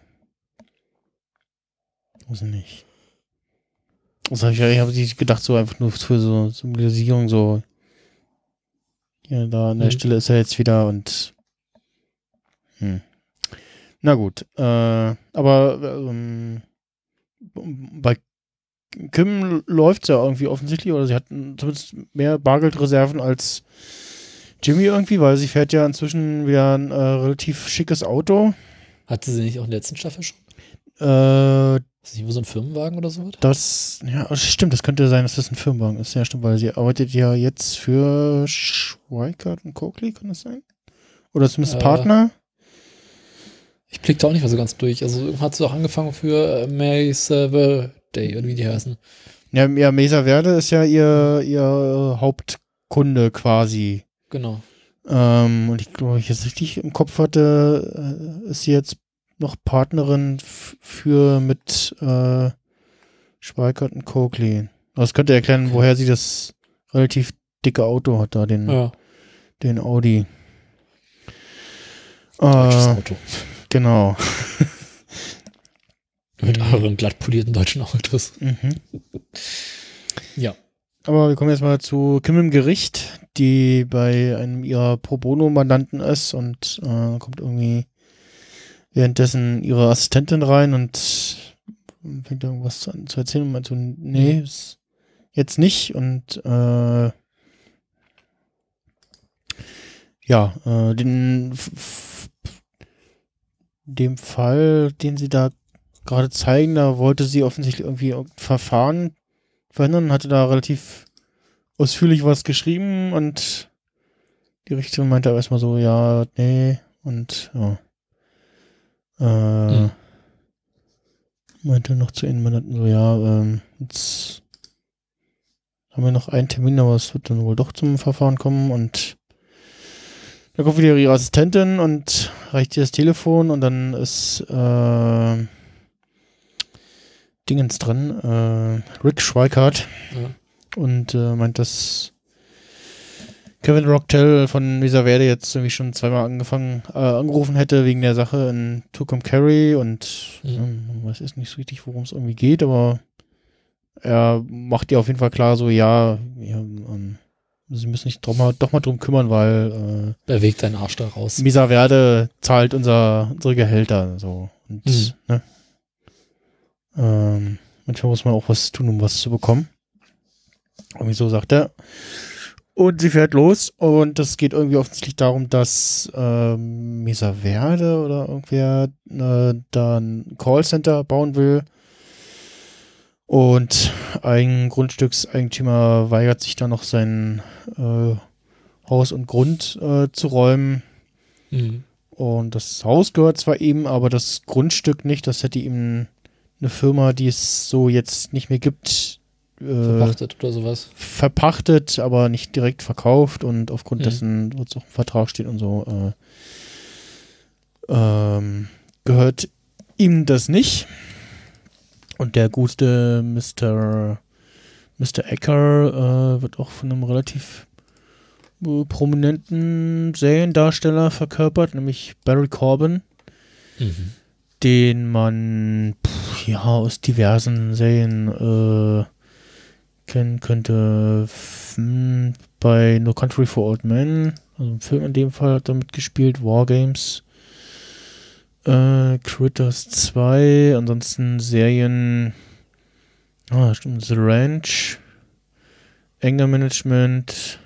Weiß nicht. Das habe ich, ich habe gedacht, so einfach nur für so Symbolisierung, so. Ja, da an der Mhm. Stelle ist er jetzt wieder und. Hm. Na gut. Äh, aber ähm, bei Kim läuft es ja irgendwie offensichtlich, oder sie hat zumindest mehr Bargeldreserven als Jimmy irgendwie, weil sie fährt ja inzwischen wieder ein äh, relativ schickes Auto. Hatte sie nicht auch in der letzten Staffel schon? Äh, Ist das nicht so ein Firmenwagen oder so? das, ja, das stimmt, das könnte sein, dass das ein Firmenwagen ist. Ja, stimmt, weil sie arbeitet ja jetzt für Schweikart und Coakley, kann das sein? Oder zumindest Äh, Partner? Ich blick da auch nicht mehr so ganz durch. Also hat sie auch angefangen für äh, May Day oder wie die heißen. Ja, ja, Mesa Verde ist ja ihr, ihr Hauptkunde quasi. Genau. Ähm, und ich glaube, ich jetzt richtig im Kopf hatte, äh, ist sie jetzt noch Partnerin für mit äh, Schweikart und Coakley. Das könnte erklären, Okay. woher sie das relativ dicke Auto hat, da den, Ja. den Audi. Deutsches Äh, Auto. genau. Mit euren glatt polierten deutschen Autos. Mhm. Ja. Aber wir kommen jetzt mal zu Kim im Gericht, die bei einem ihrer Pro Bono-Mandanten ist und äh, kommt irgendwie währenddessen ihre Assistentin rein und fängt irgendwas an zu erzählen und meint so, nee, Mhm. jetzt nicht und äh, ja, äh, den dem Fall, den sie da gerade zeigen, da wollte sie offensichtlich irgendwie Verfahren verhindern, hatte da relativ ausführlich was geschrieben und die Richterin meinte aber erstmal so, ja, nee, und ja. Äh, Hm. meinte noch zu ihren Mandanten so, ja, ähm, jetzt haben wir noch einen Termin, aber es wird dann wohl doch zum Verfahren kommen und da kommt wieder ihre Assistentin und reicht ihr das Telefon und dann ist äh, Dingens dran, äh, Rick Schweikart ja. und äh, meint, dass Kevin Rocktel von Mesa Verde jetzt irgendwie schon zweimal angefangen, äh, angerufen hätte wegen der Sache in Tucum Carry und Mhm. ähm, weiß jetzt nicht so richtig, worum es irgendwie geht, aber er macht ihr auf jeden Fall klar, so ja, ja ähm, sie müssen sich doch mal, doch mal drum kümmern, weil Beweg deinen Arsch da raus. äh, Mesa Verde zahlt unser, unsere Gehälter so und Mhm. ne? ähm, manchmal muss man auch was tun, um was zu bekommen. Irgendwie so sagt er. Und sie fährt los und es geht irgendwie offensichtlich darum, dass ähm, Mesa Verde oder irgendwer äh, da ein Callcenter bauen will. Und ein Grundstückseigentümer weigert sich da noch sein äh, Haus und Grund äh, zu räumen. Mhm. Und das Haus gehört zwar ihm, aber das Grundstück nicht. Das hätte ihm eine Firma, die es so jetzt nicht mehr gibt, Verpachtet oder sowas. verpachtet, aber nicht direkt verkauft und aufgrund Mhm. dessen wird es auch im Vertrag steht und so, äh, ähm, gehört ihm das nicht. Und der gute Mr. Mr. Ecker äh, wird auch von einem relativ äh, prominenten Seriendarsteller verkörpert, nämlich Barry Corbin Mhm. den man pff, ja aus diversen Serien äh, kennen könnte. F- m, Bei No Country for Old Men, also im Film in dem Fall hat er mitgespielt, Wargames, äh, Critters 2, ansonsten Serien, ah, stimmt, The Ranch, Anger Management,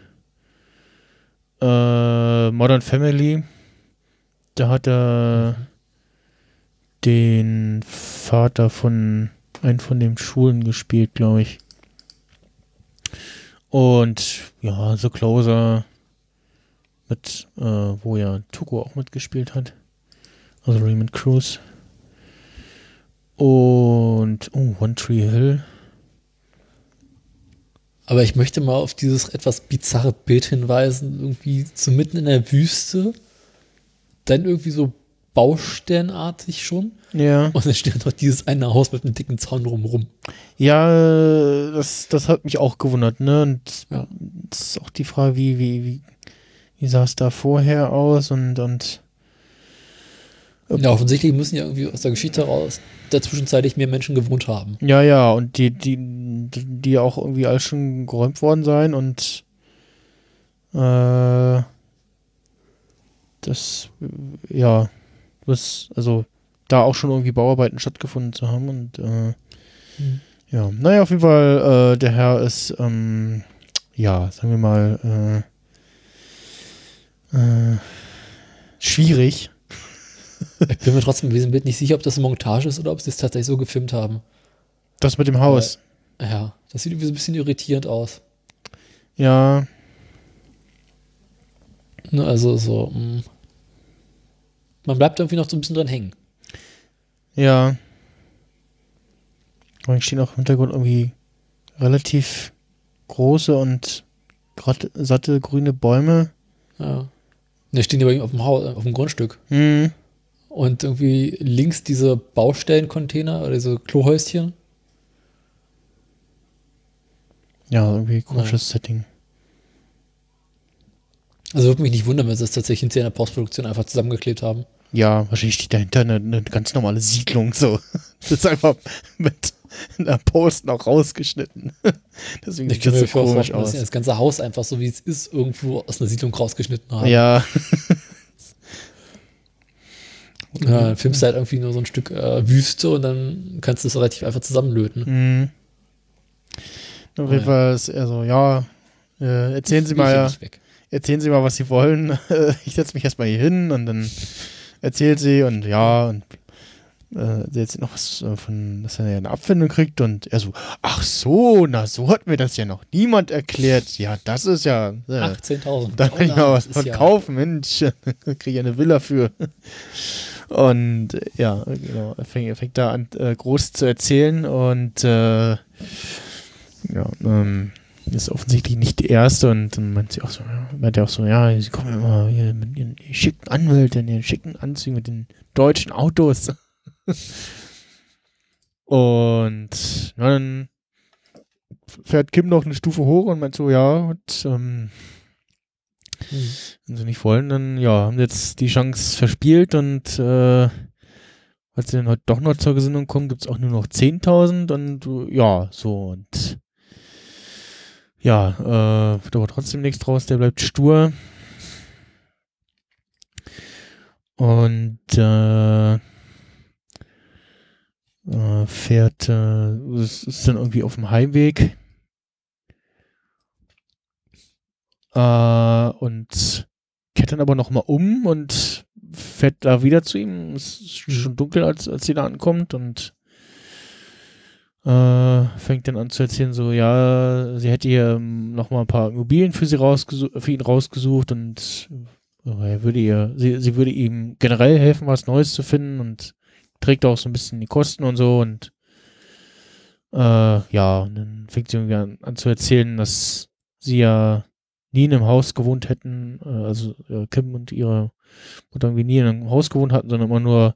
äh, Modern Family, da hat er den Vater von einem von den Schulen gespielt, glaube ich. Und ja, The Closer mit, äh, wo ja Tuko auch mitgespielt hat. Also Raymond Cruz. Und, oh, One Tree Hill. Aber ich möchte mal auf dieses etwas bizarre Bild hinweisen, irgendwie so mitten in der Wüste, dann irgendwie so Baustellenartig schon. Ja. Und dann steht noch dieses eine Haus mit einem dicken Zaun drumherum. Ja, das, das hat mich auch gewundert, ne? Und Ja. das ist auch die Frage, wie, wie, wie, wie sah es da vorher aus und, und Ja, offensichtlich müssen ja irgendwie aus der Geschichte heraus dazwischenzeitlich mehr Menschen gewohnt haben. ja, ja, und die, die, die auch irgendwie alles schon geräumt worden sein und äh, das, ja, das, also da auch schon irgendwie Bauarbeiten stattgefunden zu haben und äh, Hm. Ja, naja, auf jeden Fall, äh, der Herr ist, ähm, ja, sagen wir mal, äh, äh, schwierig. Ich bin mir trotzdem bei diesem Bild nicht sicher, ob das eine Montage ist oder ob sie es tatsächlich so gefilmt haben. Das mit dem Haus. Ja, das sieht irgendwie so ein bisschen irritierend aus. Ja, Ne, also so, mh. Man bleibt irgendwie noch so ein bisschen dran hängen. ja. Und stehen auch im Hintergrund irgendwie relativ große und grad satte grüne Bäume. Ja. Da stehen die bei ihm auf dem, Haus, auf dem Grundstück. Hm. Und irgendwie links diese Baustellencontainer oder diese Klohäuschen. Ja, irgendwie komisches Setting. Also würde mich nicht wundern, wenn sie das tatsächlich hinterher in der Postproduktion einfach zusammengeklebt haben. Ja, wahrscheinlich steht dahinter eine, eine ganz normale Siedlung so. Das ist einfach mit einer Post noch rausgeschnitten. Deswegen Ich sieht das so komisch aus. das ganze Haus einfach so wie es ist, irgendwo aus einer Siedlung rausgeschnitten haben. Ja, Ja, dann filmst du halt irgendwie nur so ein Stück äh, Wüste und dann kannst du es relativ einfach zusammenlöten. Mhm. Auf jeden. Fall ist er so, ja, äh, erzählen Sie mal, erzählen Sie mal, was Sie wollen. ich setze mich erstmal hier hin und dann erzählt sie und ja, und äh, erzählt noch was äh, von, dass er ja eine Abfindung kriegt und er so, ach so, na so hat mir das ja noch niemand erklärt. Ja, das ist ja, äh, 18.000. da kann ich mal was von ja- kaufen, Mensch, kriege ich eine Villa für. Und ja, genau, er fängt, fängt da an, äh, groß zu erzählen und äh, ja, ähm, ist offensichtlich nicht die erste und dann meint sie auch so, ja, meint er auch so, ja, sie kommen immer hier mit ihren schicken Anwälten, ihren schicken Anzügen, mit den deutschen Autos. und na, dann fährt Kim noch eine Stufe hoch und meint so, ja, und ähm, Hm. wenn sie nicht wollen, dann ja, haben sie jetzt die Chance verspielt und äh, als sie dann heute doch noch zur Gesinnung kommen, gibt's auch nur noch 10.000 und ja, so und ja, äh, wird aber trotzdem nichts draus, der bleibt stur. Und äh, äh, fährt, äh, es ist dann irgendwie auf dem Heimweg. Äh, und kehrt dann aber nochmal um und fährt da wieder zu ihm. Es ist schon dunkel, als, als sie da ankommt und äh, fängt dann an zu erzählen, so, ja, sie hätte hier nochmal ein paar Immobilien für sie rausgesucht, für ihn rausgesucht und äh, er würde ihr, sie, sie würde ihm generell helfen, was Neues zu finden und trägt auch so ein bisschen die Kosten und so und äh, ja, und dann fängt sie irgendwie an, an zu erzählen, dass sie ja nie in einem Haus gewohnt hätten, äh, also äh, Kim und ihre Mutter irgendwie nie in einem Haus gewohnt hatten, sondern immer nur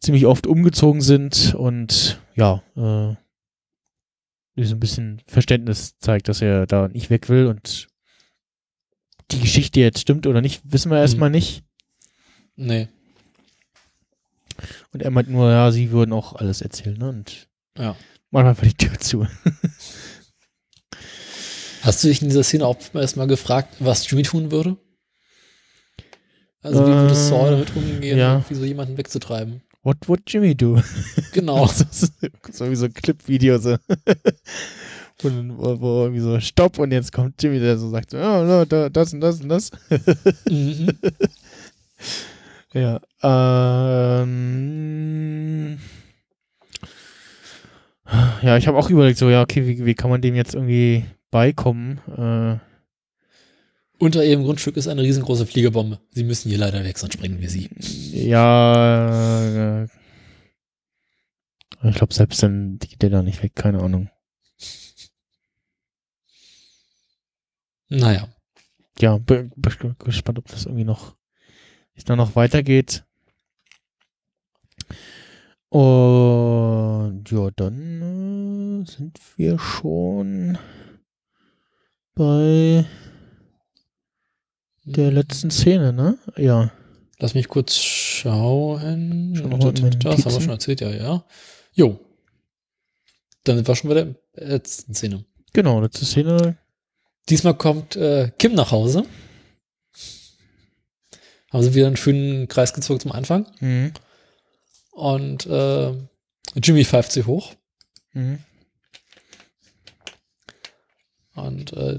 ziemlich oft umgezogen sind und ja, äh, so ein bisschen Verständnis zeigt, dass er da nicht weg will und die Geschichte jetzt stimmt oder nicht, wissen wir erstmal nicht. Nee. Und er meint nur, ja, sie würden auch alles erzählen, ne? Und Ja. machen einfach die Tür zu. Hast du dich in dieser Szene auch erstmal gefragt, was Jimmy tun würde? Also wie würde Saul damit umgehen, ja. irgendwie so jemanden wegzutreiben? What would Jimmy do? Genau. Ist so wie so ein Clip-Video, so. wo, wo, wo irgendwie so Stopp und jetzt kommt Jimmy, der so sagt, so, ja, da, das und das und das. mhm. Ja. Ähm, ja, ich habe auch überlegt, so, ja, okay, wie, wie kann man dem jetzt irgendwie beikommen? Äh, Unter ihrem Grundstück ist eine riesengroße Fliegerbombe. Sie müssen hier leider weg, sonst sprengen wir sie. ja, äh, ich glaube, selbst dann geht der da nicht weg, keine Ahnung. Naja. Ja, bin, bin gespannt, ob das irgendwie noch, es dann noch weitergeht. Und ja, dann äh, sind wir schon bei der letzten Szene, ne? Ja. Lass mich kurz schauen. Schau noch das haben wir schon erzählt, ja, ja. Jo. Dann sind wir schon bei der letzten Szene. Genau, letzte Szene. Diesmal kommt äh, Kim nach Hause. Haben sie wieder einen schönen Kreis gezogen zum Anfang. Mhm. Und äh, Jimmy pfeift sie hoch. Mhm. Und äh,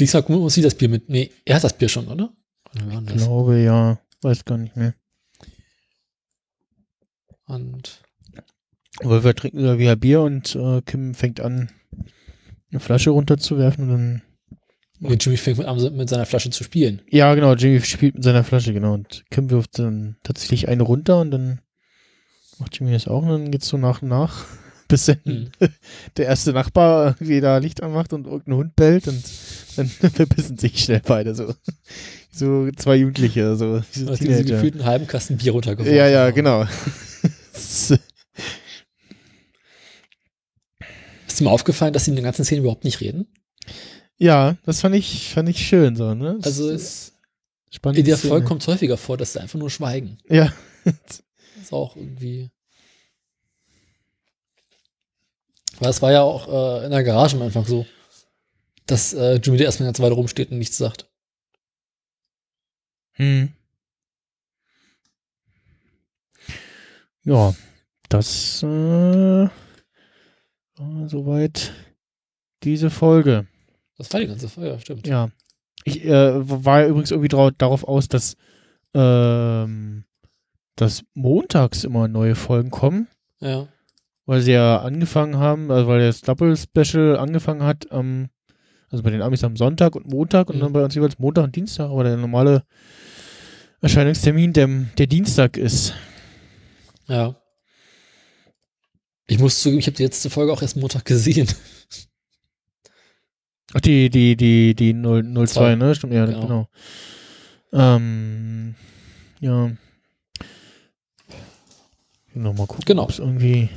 diesmal muss sie das Bier mit. Nee, er hat das Bier schon, oder? Das? Glaube ja, weiß gar nicht mehr. Und Aber wir trinken wieder wieder Bier und äh, Kim fängt an, eine Flasche runterzuwerfen und dann. nee, Jimmy fängt mit, an, mit seiner Flasche zu spielen. Ja, genau, Jimmy spielt mit seiner Flasche, genau. Und Kim wirft dann tatsächlich eine runter und dann macht Jimmy das auch und dann geht's so nach und nach, bis dann Hm. der erste Nachbar irgendwie da Licht anmacht und irgendein Hund bellt und dann verbissen sich schnell beide so. So zwei Jugendliche, so. so Nachdem sie Teenager. gefühlt einen halben Kasten Bier runtergeworfen Ja, ja, haben. genau. Ist dir mal aufgefallen, dass sie in der ganzen Szene überhaupt nicht reden? ja, das fand ich, fand ich schön so, ne? Das Also ist es, spannend. in der Folge kommt es häufiger vor, dass sie einfach nur schweigen. Ja. Das ist auch irgendwie. Weil es war ja auch äh, in der Garage am Anfang so, dass äh, Jimmy erstmal eine ganze Weile rumsteht und nichts sagt. Hm. Ja, das äh, war soweit diese Folge. Das war die ganze Folge, ja, stimmt. Ja. Ich äh, war ja übrigens irgendwie darauf aus, dass, ähm, dass montags immer neue Folgen kommen, Ja. weil sie ja angefangen haben, also weil das Double Special angefangen hat am, also bei den Amis am Sonntag und Montag und Mhm. dann bei uns jeweils Montag und Dienstag, aber der normale Erscheinungstermin der, der Dienstag ist. ja. Ich muss zugeben, ich habe die letzte Folge auch erst Montag gesehen. Ach, die, die, die, die 0, 02, Zwei. ne? Stimmt, ja, Genau. genau. Ähm, ja. Nochmal gucken, Genau. ob es irgendwie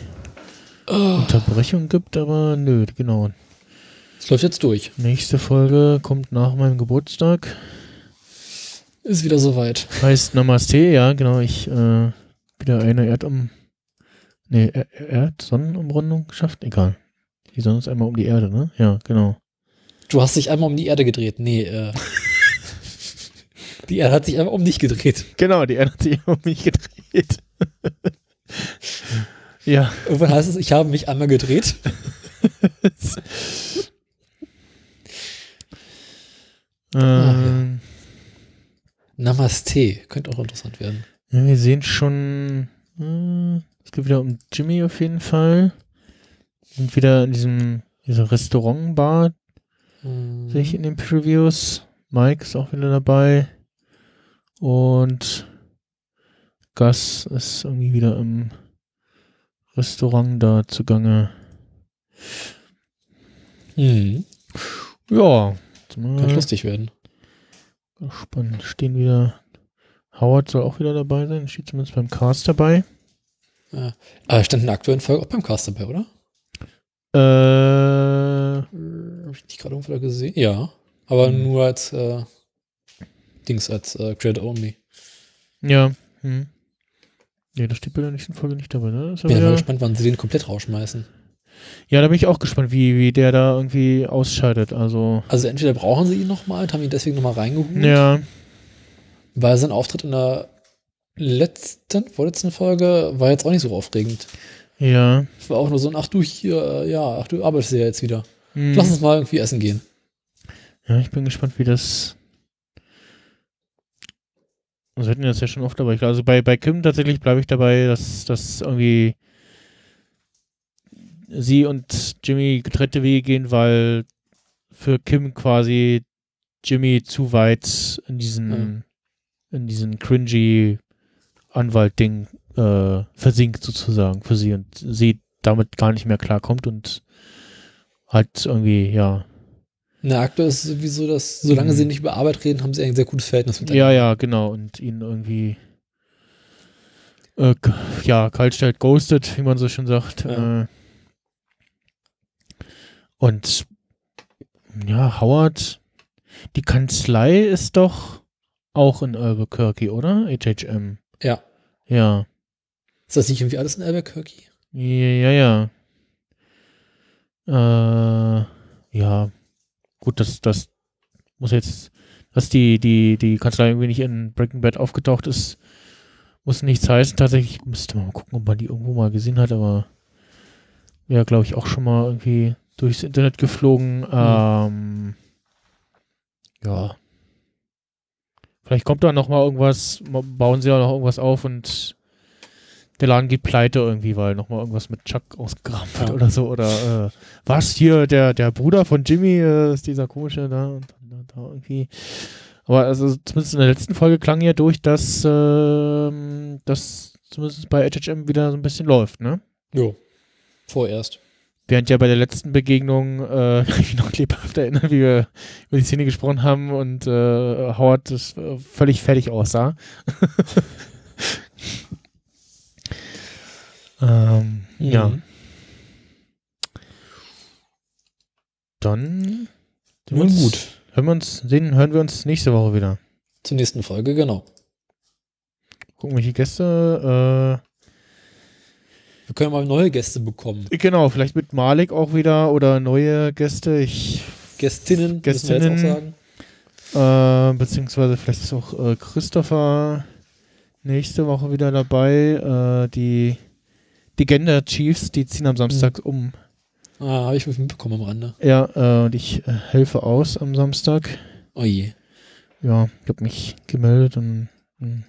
Oh, Unterbrechung gibt, aber nö, genau. Es läuft jetzt durch. Nächste Folge kommt nach meinem Geburtstag. Ist wieder soweit. Heißt Namaste, ja, genau. Ich äh, wieder eine Erdum. Nee, Er- Erdsonnenumrundung geschafft? Egal. Die Sonne ist einmal um die Erde, ne? Ja, genau. Du hast dich einmal um die Erde gedreht. Nee, äh. die Erde hat sich einmal um dich gedreht. Genau, die Erde hat sich um mich gedreht. ja. Irgendwann heißt es, ich habe mich einmal gedreht. ähm, Namaste. Könnte auch interessant werden. ja, wir sehen schon, äh, es geht wieder um Jimmy auf jeden Fall. Sind wieder in diesem, dieser Restaurantbar, Hm. sehe ich in den Previews. Mike ist auch wieder dabei. Und Gus ist irgendwie wieder im Restaurant da zugange. Hm. Ja, mal Könnte lustig werden. gespannt. Stehen wieder. Howard soll auch wieder dabei sein. Steht zumindest beim Cast dabei. Ja. Aber stand in der aktuellen Folge auch beim Cast dabei, oder? Äh, Habe ich nicht gerade irgendwo gesehen? Ja. Aber Hm. nur als äh, Dings, als äh, Credit Only. ja. Hm. Ja, da steht bei der nächsten Folge nicht dabei, ne? Bin ja mal gespannt, wann sie den komplett rausschmeißen. Ja, da bin ich auch gespannt, wie, wie der da irgendwie ausscheidet. Also, Also entweder brauchen sie ihn nochmal und haben ihn deswegen nochmal reingeholt, ja. weil sein Auftritt in der letzten, vorletzten Folge war jetzt auch nicht so aufregend. Ja. Es war auch nur so, ein, ach du hier, äh, ja, ach du arbeitest ja jetzt wieder. Hm. Lass uns mal irgendwie essen gehen. Ja, ich bin gespannt, wie das. Also wir hatten das ja schon oft dabei. Also bei, bei Kim tatsächlich bleibe ich dabei, dass, dass irgendwie sie und Jimmy getrennte Wege gehen, weil für Kim quasi Jimmy zu weit in diesen, in diesen cringy Anwalt-Ding äh, versinkt sozusagen für sie und sie damit gar nicht mehr klarkommt und halt irgendwie, ja, Na, aktuell ist es sowieso, dass, solange sie nicht über Arbeit reden, haben sie ein sehr gutes Verhältnis miteinander. Ja, ja, genau. Und ihn irgendwie äh, ja, kalt stellt, ghostet, wie man so schön sagt. Ja. Äh, und ja, Howard, die Kanzlei ist doch auch in Albuquerque, oder? HHM. Ja. Ja. Ist das nicht irgendwie alles in Albuquerque? Ja, ja, ja. Äh, ja. Gut, das, das muss jetzt, dass die, die, die Kanzlei irgendwie nicht in Breaking Bad aufgetaucht ist, muss nichts heißen. Tatsächlich müsste man mal gucken, ob man die irgendwo mal gesehen hat, aber wäre, glaube ich, auch schon mal irgendwie durchs Internet geflogen. Ähm, ja. Vielleicht kommt da noch mal irgendwas, bauen sie ja noch irgendwas auf und der Laden geht pleite irgendwie, weil noch mal irgendwas mit Chuck ausgegraben wird Ja. oder so. Oder äh, was hier, der, der Bruder von Jimmy äh, ist dieser komische da und dann da irgendwie. Aber also zumindest in der letzten Folge klang ja durch, dass ähm, das zumindest bei HHM wieder so ein bisschen läuft, ne? Jo. Vorerst. Während ja bei der letzten Begegnung, äh, kann ich mich noch lebhaft erinnern, wie wir über die Szene gesprochen haben und äh, Howard das äh, völlig fertig aussah. ähm, Ja. Mhm. Dann sehen wir Nun uns- gut. Hören wir uns, sehen, hören wir uns nächste Woche wieder. Zur nächsten Folge, genau. Gucken, welche Gäste. Wir können mal neue Gäste bekommen. Genau, vielleicht mit Malik auch wieder oder neue Gäste. Ich Gästinnen, müssen wir Gästinnen. jetzt auch sagen. Äh, beziehungsweise vielleicht ist auch äh, Christopher nächste Woche wieder dabei. Äh, die, die Gender Chiefs, die ziehen am Samstag um. Ah, habe ich mitbekommen am Rande. Ja, äh, und ich äh, helfe aus am Samstag. Oh je. Ja, ich habe mich gemeldet und hm.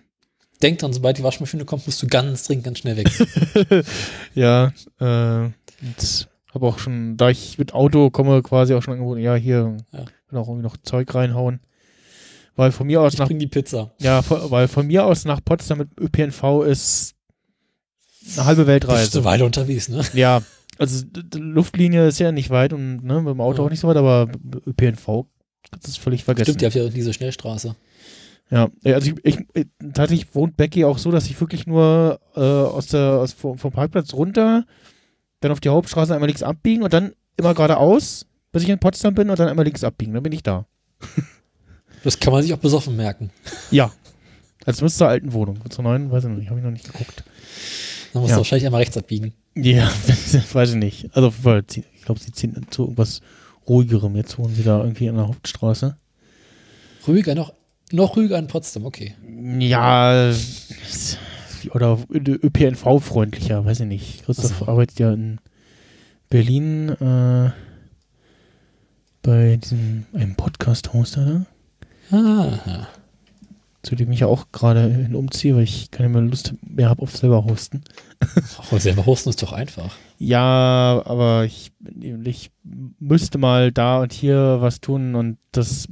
Denk dran, sobald die Waschmaschine kommt, musst du ganz dringend ganz schnell weg. ja, äh, und habe auch schon, da ich mit Auto komme, quasi auch schon angeboten, ja, hier, Ja. kann auch irgendwie noch Zeug reinhauen. Weil von mir aus Ich nach bring die Pizza. Ja, weil von mir aus nach Potsdam mit ÖPNV ist eine halbe Bist Weltreise. eine Weile unterwegs, ne? Ja, also d- d- Luftlinie ist ja nicht weit und ne, mit dem Auto Ja. auch nicht so weit, aber ÖPNV du es völlig vergessen. Stimmt, ihr habt ja diese Schnellstraße. Ja, ja, also ich, ich, ich tatsächlich wohnt Becky auch so, dass ich wirklich nur äh, aus der, aus, vom, vom Parkplatz runter, dann auf die Hauptstraße einmal links abbiegen und dann immer geradeaus, bis ich in Potsdam bin und dann einmal links abbiegen. Dann bin ich da. Das kann man sich auch besoffen merken. Ja. Also zumindest zur alten Wohnung. Zur neuen, weiß ich noch nicht, habe ich noch nicht geguckt. Dann musst Ja. du wahrscheinlich einmal rechts abbiegen. Ja, weiß ich nicht. Also, ich glaube, sie ziehen zu irgendwas ruhigerem. Jetzt wohnen sie da irgendwie an der Hauptstraße. Ruhiger, noch, noch ruhiger in Potsdam, okay. Ja, oder ÖPNV-freundlicher, weiß ich nicht. Christoph so. arbeitet ja in Berlin äh, bei diesem einem Podcast-Hoster da, Ah, zu dem ich ja auch gerade hin umziehe, weil ich keine mehr Lust mehr habe auf selber hosten. aber selber hosten ist doch einfach. Ja, aber ich, ich müsste mal da und hier was tun und das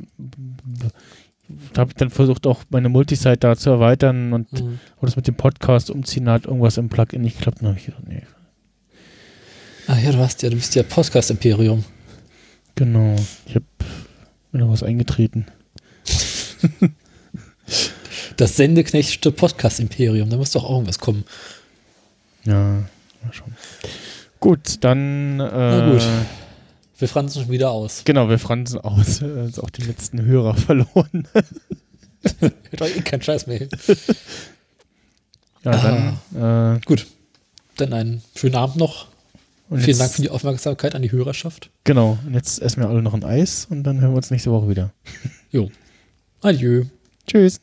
da habe ich dann versucht, auch meine Multisite da zu erweitern und Mhm. das mit dem Podcast umziehen hat irgendwas im Plugin nicht geklappt. Dann habe ich gedacht, nee. Ah ja, du hast ja, du bist ja Podcast-Imperium. Genau. Ich habe mir noch was eingetreten. Das sendeknechtste Podcast-Imperium. Da muss doch auch irgendwas kommen. Ja, mal schauen. Gut, dann. Äh, Na gut. Wir fransen schon wieder aus. Genau, wir fransen aus. Äh, auch die letzten Hörer verloren. Hört euch eh kein Scheiß mehr. Ja, dann. Äh, Gut. Dann einen schönen Abend noch. und Vielen jetzt, Dank für die Aufmerksamkeit an die Hörerschaft. Genau, und jetzt essen wir alle noch ein Eis und dann hören wir uns nächste Woche wieder. Jo. Adieu. Tschüss.